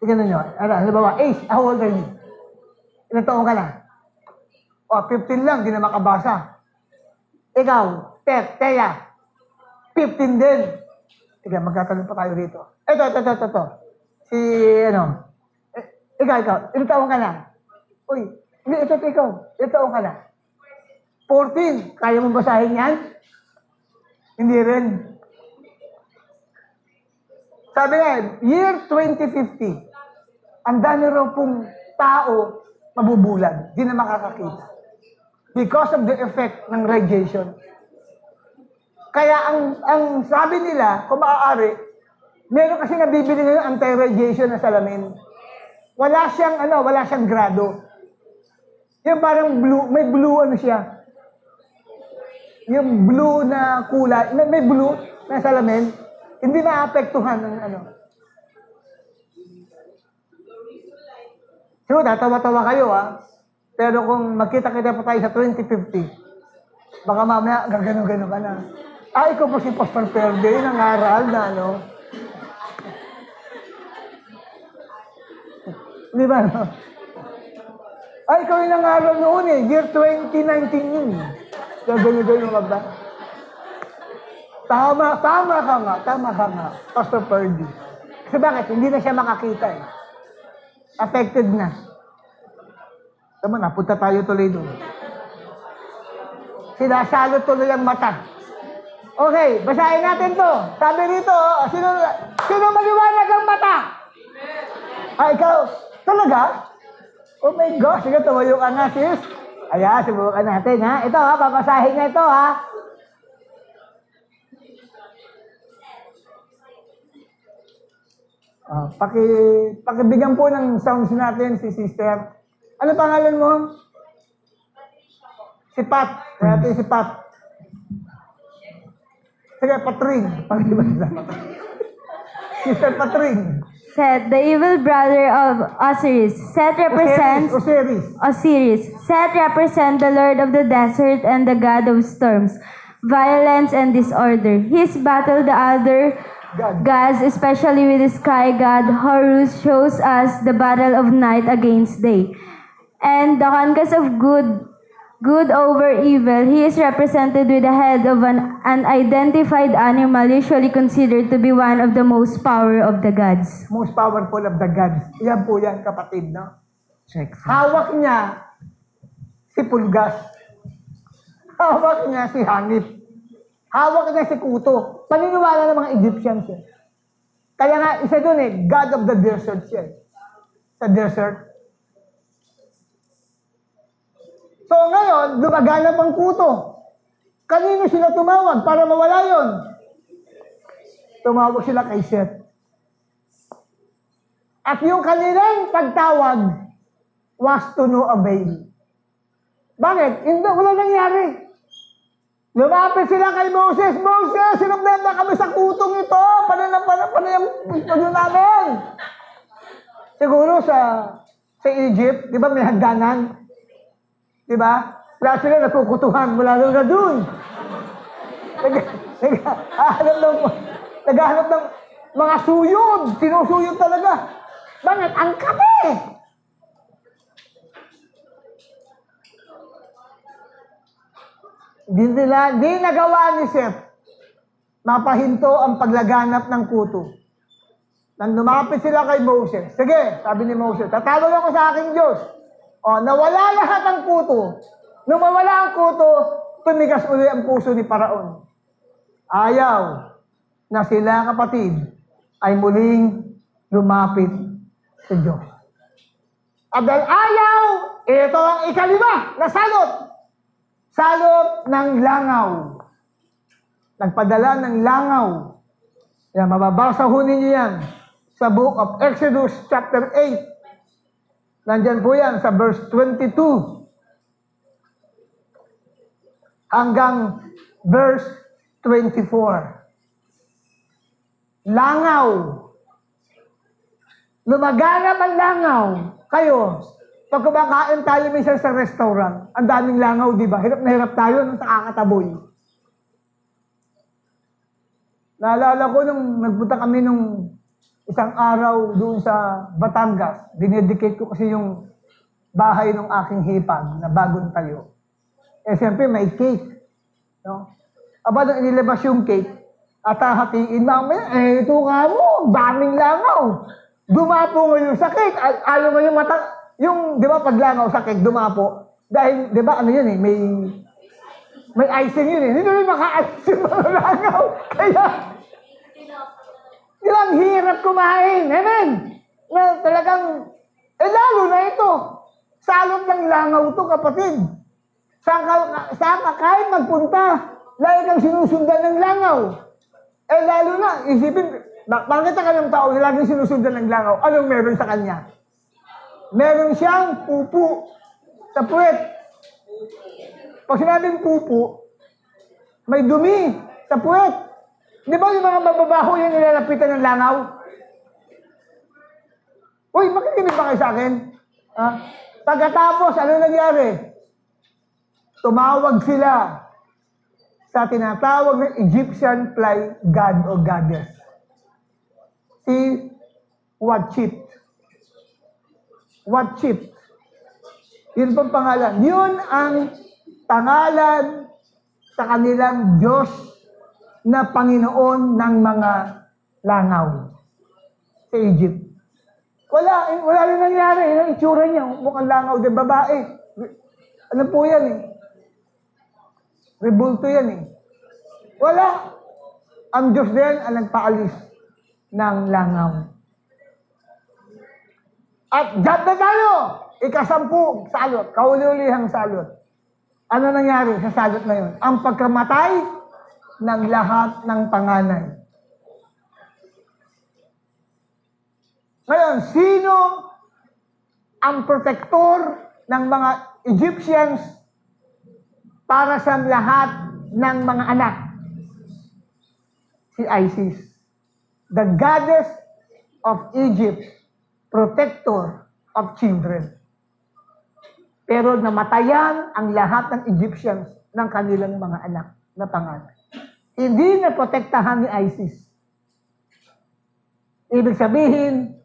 Tingnan nyo. Ano, halimbawa, Ace, how old are you? Ilang taong ka na? O, 15 lang, di na makabasa. Ikaw, Tet, Teya, 15 din. Sige, magkatanong pa tayo rito. Ito, ito, ito, ito, ito. Si, ano, eh, ikaw, ikaw, ilang taong ka na? Uy, hindi, ito, ito, ikaw, ilang taong ka na? 14. Kaya mo basahin yan? Hindi rin. Sabi nga, year 2050, ang dami raw pong tao mabubulag, di na makakakita. Because of the effect ng radiation. Kaya ang ang sabi nila, kung maaari, meron kasi nabibili ngayon anti-radiation na salamin. Wala siyang ano, wala siyang grado. Yung parang blue, may blue ano siya. Yung blue na kulay, may, may blue na salamin, hindi naapektuhan ng ano. Siguro, tatawa-tawa kayo ha. Pero kung magkita-kita pa tayo sa 2050, baka mamaya gagano-gano ka na. Ah, ikaw po si Pastor Perde, nangaral na ano. Di ba? No? Ay, ikaw yung nangaral noon eh. Year 2019 yun. Gagano-gano ka ba? Tama, tama ka nga, tama ka nga, Pastor Perde. Kasi bakit? Hindi na siya makakita eh. Affected na. Tama na, punta tayo tuloy doon. Sinasalo tuloy ang mata. Okay, basahin natin to. Sabi rito, sino, Sino maliwanag ang mata? Ah, ikaw? Talaga? Oh my gosh, sige, tumayo ka nga, sis. Ayan, subukan natin, ha? Ito, ha, papasahin na ito, ha? Ah, paki, pakibigyan po ng sounds natin si sister. Ano pangalan mo? Si Pat. Kaya si Pat. Sige, Patring. *laughs* Sister Patring.
Set, the evil brother of Osiris. Set represents
Osiris.
Osiris. Set represent the Lord of the desert and the God of storms, violence and disorder. His battle the other
God.
gods, especially with the sky god Horus, shows us the battle of night against day, and the conquest of good, good over evil. He is represented with the head of an unidentified animal, usually considered to be one of the most power of the gods.
Most powerful of the gods. Yan po yan, kapatid, no? Hawak niya si Pulgas. Hawak niya si Hanip. Hawak niya si Kuto. Paniniwala ng mga Egyptians yan. Kaya nga, isa doon eh, God of the desert siya. Sa desert. So ngayon, lumaganap ang Kuto. Kanino sila tumawag para mawala yon? Tumawag sila kay Seth. At yung kanilang pagtawag was to no avail. Bakit? Hindi, wala nangyari. Lumapit sila kay Moses. Moses, sinundan na kami sa kutong ito. Pananampanan pa na yung ano namin. Siguro sa sa Egypt, di ba may hagdanan? Di ba? Lahat sila nakukutuhan mula doon na doon. Nag- Naghahanap ng, naghahanap ng mga suyod. Sinusuyod talaga. Bakit? Ang kami! Di nila, di nagawa ni Seth mapahinto ang paglaganap ng kuto. Nang lumapit sila kay Moses, sige, sabi ni Moses, tatawag ako sa aking Diyos. O, nawala lahat ang kuto. Nung mawala ang kuto, tumigas uli ang puso ni Paraon. Ayaw na sila kapatid ay muling lumapit sa Diyos. At ayaw, ito ang ikalima na salot. Salot ng langaw. Nagpadala ng langaw. Yan, mababasa ho ninyo yan sa book of Exodus chapter 8. Nandyan po yan sa verse 22 hanggang verse 24. Langaw. Lumaganap ang langaw. Kayo, pag kumakain tayo minsan sa restaurant, ang daming langaw, di ba? Hirap na hirap tayo nung nakakataboy. Naalala ko nung nagpunta kami nung isang araw doon sa Batangas, dinedicate ko kasi yung bahay ng aking hipag na bagong tayo. Eh, siyempre, may cake. No? Aba, nung inilabas yung cake, at hahatiin mamaya, eh, ito nga mo, daming langaw. Dumapo ngayon sa cake. Ay- Ayaw ngayon mata, yung, di ba, pag langaw sa cake, dumapo. Dahil, di ba, ano yun eh, may, may icing yun eh. Hindi rin maka-icing *laughs* mga langaw. Kaya, di ba, ang hirap kumain. Amen. Na talagang, eh, lalo na ito. Salot ng langaw to, kapatid. Saan ka, saan ka kahit magpunta, lagi kang sinusundan ng langaw. Eh lalo na, isipin, bak- bakit ka ng tao na laging sinusundan ng langaw? Anong meron sa kanya? Meron siyang pupu sa puwet. Pag sinabing pupu, may dumi sa puwet. Di ba yung mga mababaho yung nilalapitan ng langaw? Uy, makikinig ba kayo sa akin? Ha? Pagkatapos, ano nangyari? Tumawag sila sa tinatawag na Egyptian fly god o goddess. Si Watchit. Watchit. Yun pang pangalan. Yun ang pangalan sa kanilang Diyos na Panginoon ng mga langaw sa Egypt. Wala, eh, wala rin nangyari. Yung itsura niya, mukhang langaw din babae. Ano po yan eh? Rebulto yan eh. Wala. Ang Diyos din ang nagpaalis ng langaw. At dyan na tayo! Ikasampu, salot, kauli-ulihang salot. Ano nangyari sa salot na yun? Ang pagkamatay ng lahat ng panganay. Ngayon, sino ang protector ng mga Egyptians para sa lahat ng mga anak? Si Isis. The goddess of Egypt, protector of children. Pero namatayan ang lahat ng Egyptians ng kanilang mga anak na pangalan. Hindi na protektahan ni Isis. Ibig sabihin,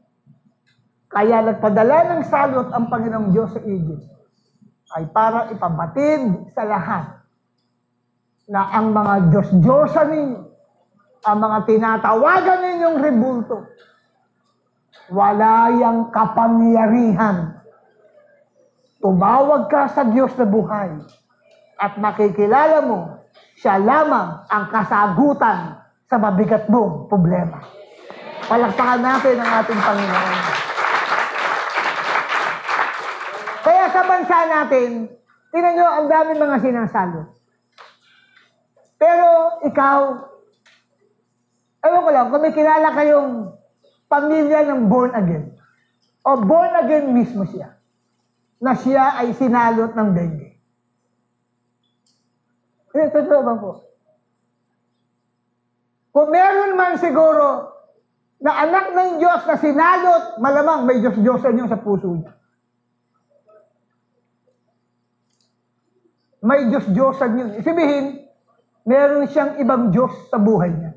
kaya nagpadala ng salot ang Panginoong Diyos sa Egypt ay para ipabatid sa lahat na ang mga Diyos-Diyosa ninyo, ang mga tinatawagan ninyong rebulto, wala yang kapangyarihan. Tumawag ka sa Diyos na buhay at makikilala mo siya lamang ang kasagutan sa mabigat mong problema. Palakpakan natin ang ating Panginoon. Kaya sa bansa natin, tingnan nyo, ang dami mga sinasalo. Pero ikaw, ewan ko lang, kung may kilala kayong pamilya ng born again, o born again mismo siya, na siya ay sinalot ng dengue. Eh, totoo ba po? Kung meron man siguro na anak ng Diyos na sinalot, malamang may Diyos-Diyosan yung sa puso niya. May Diyos-Diyosan yun. Isibihin, meron siyang ibang Diyos sa buhay niya.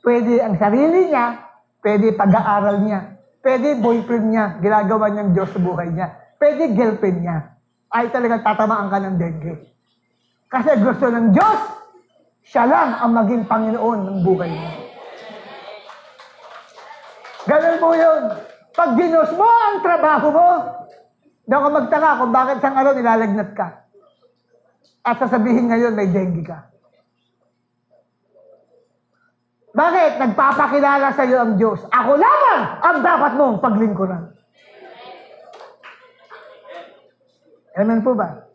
Pwede ang sarili niya, pwede pag-aaral niya, pwede boyfriend niya, ginagawa niyang Diyos sa buhay niya, pwede girlfriend niya, ay talagang tatamaan ka ng dengue. Kasi gusto ng Diyos, siya lang ang maging Panginoon ng buhay mo. Ganun po yun. Pag ginos mo ang trabaho mo, daw ka magtaka kung bakit isang araw nilalagnat ka. At sasabihin ngayon may dengue ka. Bakit? Nagpapakilala sa iyo ang Diyos. Ako lamang ang dapat mong paglingkuran. Amen po ba?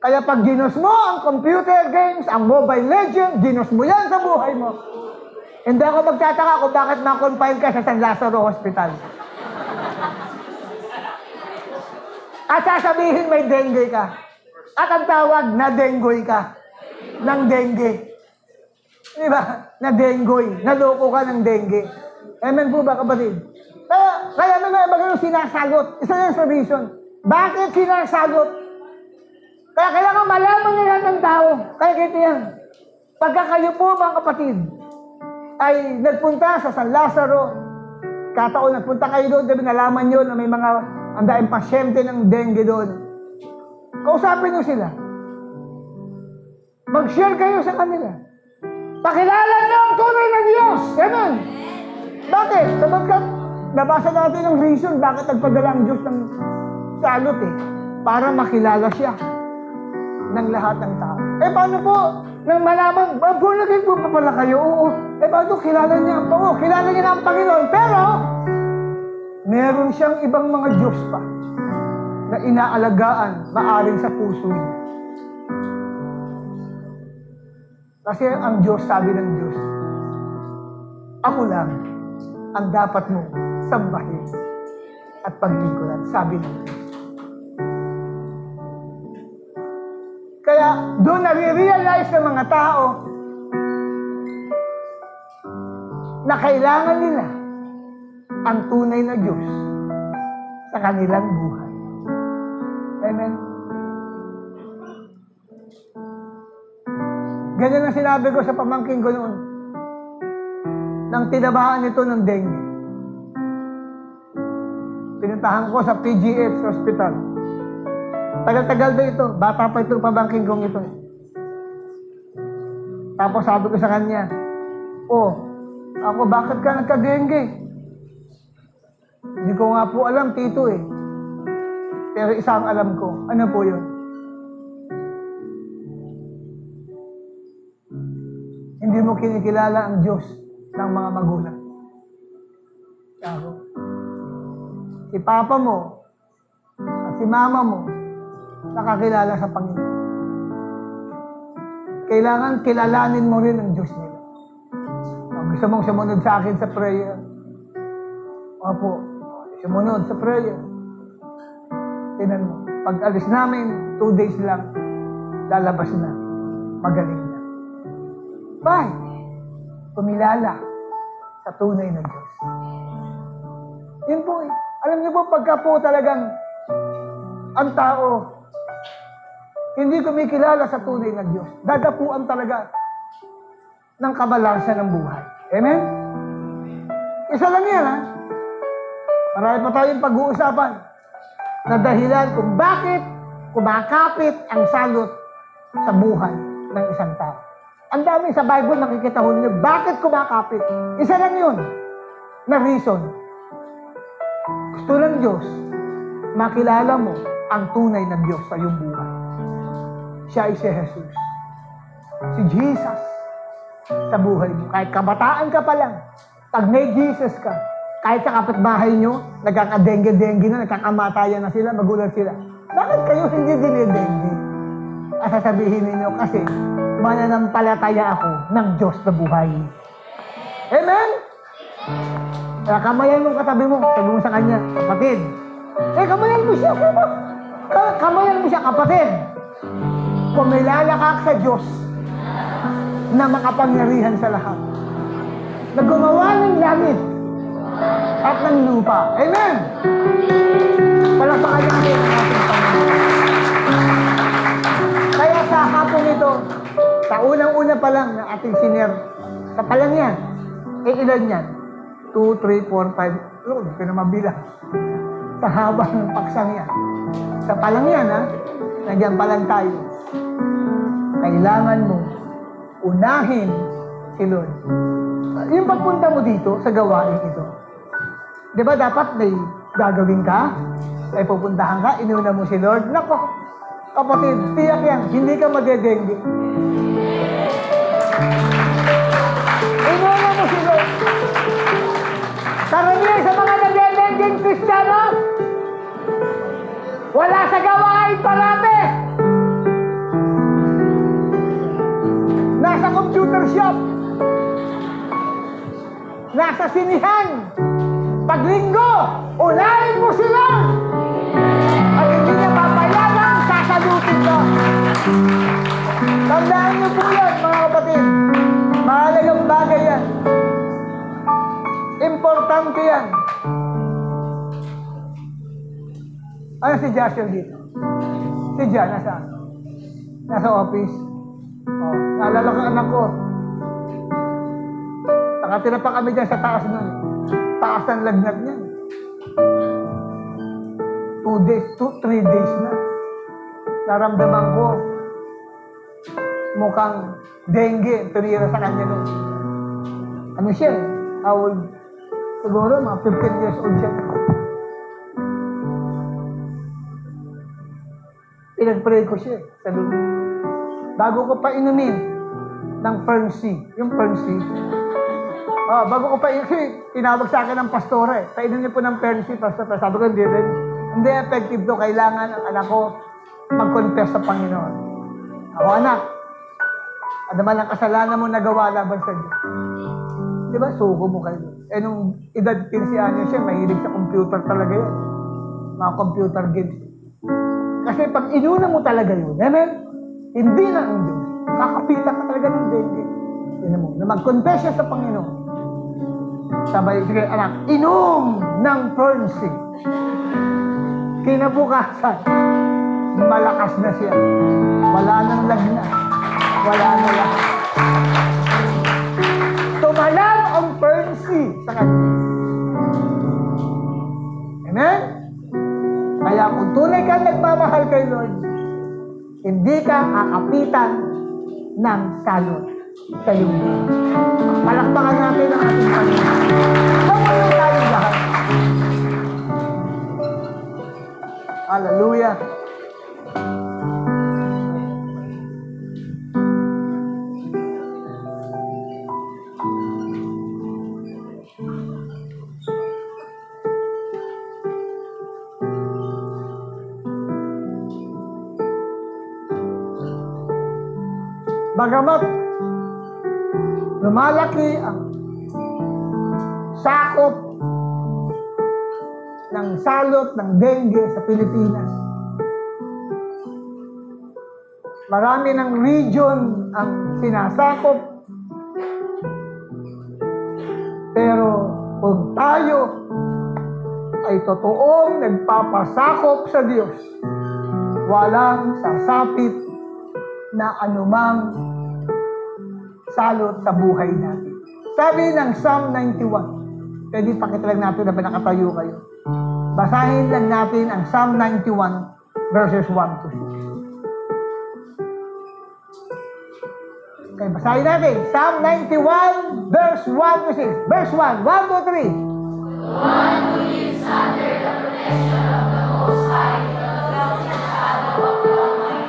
Kaya pag ginos mo ang computer games, ang mobile legend, ginos mo yan sa buhay mo. Hindi ako magtataka kung bakit na-confine ka sa San Lazaro Hospital. At sasabihin may dengue ka. At ang tawag, na dengue ka. Ng dengue. Di ba? Na dengue. Naloko ka ng dengue. Amen po ba, kapatid? Kaya, kaya ano na ba ganun sinasagot? Isa yan sa reason. Bakit sinasagot? Kaya kailangan malaman nila ng tao. Kaya kito yan. Pagka kayo po, mga kapatid, ay nagpunta sa San Lazaro, kataon nagpunta kayo doon, dahil nalaman nyo na may mga ang daing pasyente ng dengue doon. Kausapin nyo sila. Mag-share kayo sa kanila. Pakilala nyo ang tunay na Diyos. Ganun. Bakit? Sapagkat nabasa natin ang reason bakit nagpadala ang Diyos ng salot eh. Para makilala siya ng lahat ng tao. Eh paano po? Nang malaman, ah, born again po pa pala kayo. Oo. Eh paano kilala niya? Oo, kilala niya ang Panginoon. Pero, meron siyang ibang mga Diyos pa na inaalagaan maaring sa puso niya. Kasi ang Diyos, sabi ng Diyos, ako lang ang dapat mong sambahin at paglingkuran, sabi ng Diyos. Kaya doon nare-realize ng mga tao na kailangan nila ang tunay na Diyos sa kanilang buhay. Ganyan ang sinabi ko sa pamangking ko noon. Nang tinabahan nito ng dengue. Pinuntahan ko sa PGH Hospital. Tagal-tagal na ito. Bata pa itong pamangking kong ito. Tapos sabi ko sa kanya, Oh, ako bakit ka nagka-dengue? Hindi ko nga po alam, tito eh. Pero isang alam ko. Ano po yun? Hindi mo kinikilala ang Diyos ng mga magulang. Ako. Si papa mo at si mama mo nakakilala sa Panginoon. Kailangan kilalanin mo rin ang Diyos nila. Kung gusto mong sumunod sa akin sa prayer, opo, sumunod sa prayer. Tinan mo, pag alis namin, two days lang, lalabas na, magaling Bye! Kumilala sa tunay na Diyos. Yun po eh. Alam niyo po, pagka po talagang ang tao hindi kumikilala sa tunay na Diyos, dadapuan talaga ng kabalansa ng buhay. Amen? Isa lang yan, ha? Marami pa tayong pag-uusapan na dahilan kung bakit kumakapit ang salot sa buhay ng isang tao. Ang dami sa Bible nakikita ho ninyo, bakit kumakapit? Isa lang yun na reason. Gusto ng Diyos, makilala mo ang tunay na Diyos sa iyong buhay. Siya ay si Jesus. Si Jesus sa buhay mo. Kahit kabataan ka pa lang, pag may Jesus ka, kahit sa kapitbahay nyo, nagkakadengge-dengge na, nagkakamatayan na sila, magulat sila. Bakit kayo hindi dinidengge? At sasabihin ninyo, kasi mananampalataya ako ng Diyos na buhay. Amen? Kaya kamayan mo katabi mo, sabi mo sa kanya, kapatid. Eh, kamayan mo siya, kuma. Ka- kamayan mo siya, kapatid. Kumilala ka sa Diyos na makapangyarihan sa lahat. Na ng langit at ng lupa. Amen! Palapakan natin ang ating Panginoon. Kaya sa hapon ito, sa unang-una pa lang ng ating senior, sa pa lang yan, eh ilan yan? 2, 3, 4, 5, oh, hindi ko na mabilang. Sa haba ng paksang yan. Sa pa lang yan, ha? Nandiyan pa lang tayo. Kailangan mo unahin si Lord. Yung pagpunta mo dito sa gawain ito, di ba dapat may gagawin ka? May pupuntahan ka, inuna mo si Lord. Nako, kapatid, tiyak yan, hindi ka madedengge. Inuna mo si Lord. Karamihan sa mga nadedengeng Kristiyano, wala sa gawain parate. Nasa computer shop. Nasa sinihan. Paglinggo, unahin mo hindi niya sasalutin ka. Tandaan niyo po yan, mga kapatid. Mahalagang bagay yan. Importante yan. Ano si Joshua dito? Si Jan, nasa? Nasa office. Oh, naalala ko anak ko. Nakatira pa kami dyan sa taas nun. Taas ng lagnat niya. Two days, two, three days na. Naramdaman ko mukhang dengue tumira sa kanya nun. Ano siya? eh? How old? Siguro mga 15 years old siya. Pinag-pray ko siya sa loob. Bago ko pa inumin ng Fernsey. Yung Fernsey. Ah, bago ko pa kasi tinawag sa akin ng pastora eh. Painom niyo po ng Fernsey, pastor. Sabi ko, hindi rin. Hindi effective to. Kailangan ang anak ko mag-confess sa Panginoon. Ako anak, ano man ang kasalanan mo nagawa laban sa Diyos. Di ba? Suko mo kayo. Eh nung edad 15 anos siya, mahilig sa computer talaga yun. Mga computer games. Kasi pag inuna mo talaga yun, amen? Hindi na ang Diyos. Kakapita ka talaga ng dengue. Tinan mo, na mag-confess siya sa Panginoon. Sabay, sige anak, inom ng Fernsey. Kinabukasan, malakas na siya. Wala nang lagnat. Wala na lahat. Tumalang ang Fernsey sa kanya. Amen? Kaya kung tunay ka nagmamahal kay Lord, hindi ka kakapitan ng salot sa buhay. Palakpakan natin ang ating Panginoon. Hallelujah. Bagamat lumalaki ang sakop ng salot ng dengue sa Pilipinas. Marami ng region ang sinasakop. Pero kung tayo ay totoong nagpapasakop sa Diyos, walang sasapit na anumang salot sa buhay natin. Sabi ng Psalm 91, pwede pakita lang natin na nakatayo kayo. Basahin lang natin ang Psalm 91 verses 1 to 6. Okay, basahin natin. Psalm 91 verse 1 to 6. Verse 1, 1 to 3.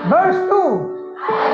Verse 2.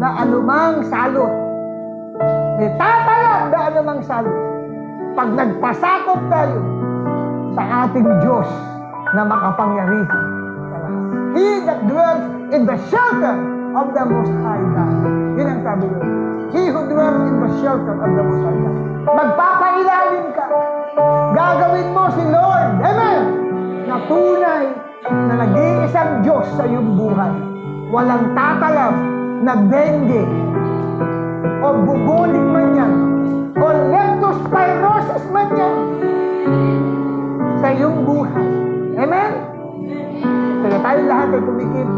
na anumang salot. May tatalab na anumang salot. Pag nagpasakop tayo sa ating Diyos na makapangyarihan. He that dwells in the shelter of the Most High God. Yun ang sabi ko. He who dwells in the shelter of the Most High God. Magpapailalim ka. Gagawin mo si Lord. Amen! Na tunay na nag-iisang Diyos sa iyong buhay. Walang tatalab na dengue o bubulig man yan o leptospirosis man yan sa iyong buhay. Amen? Kaya tayo lahat ay tumikip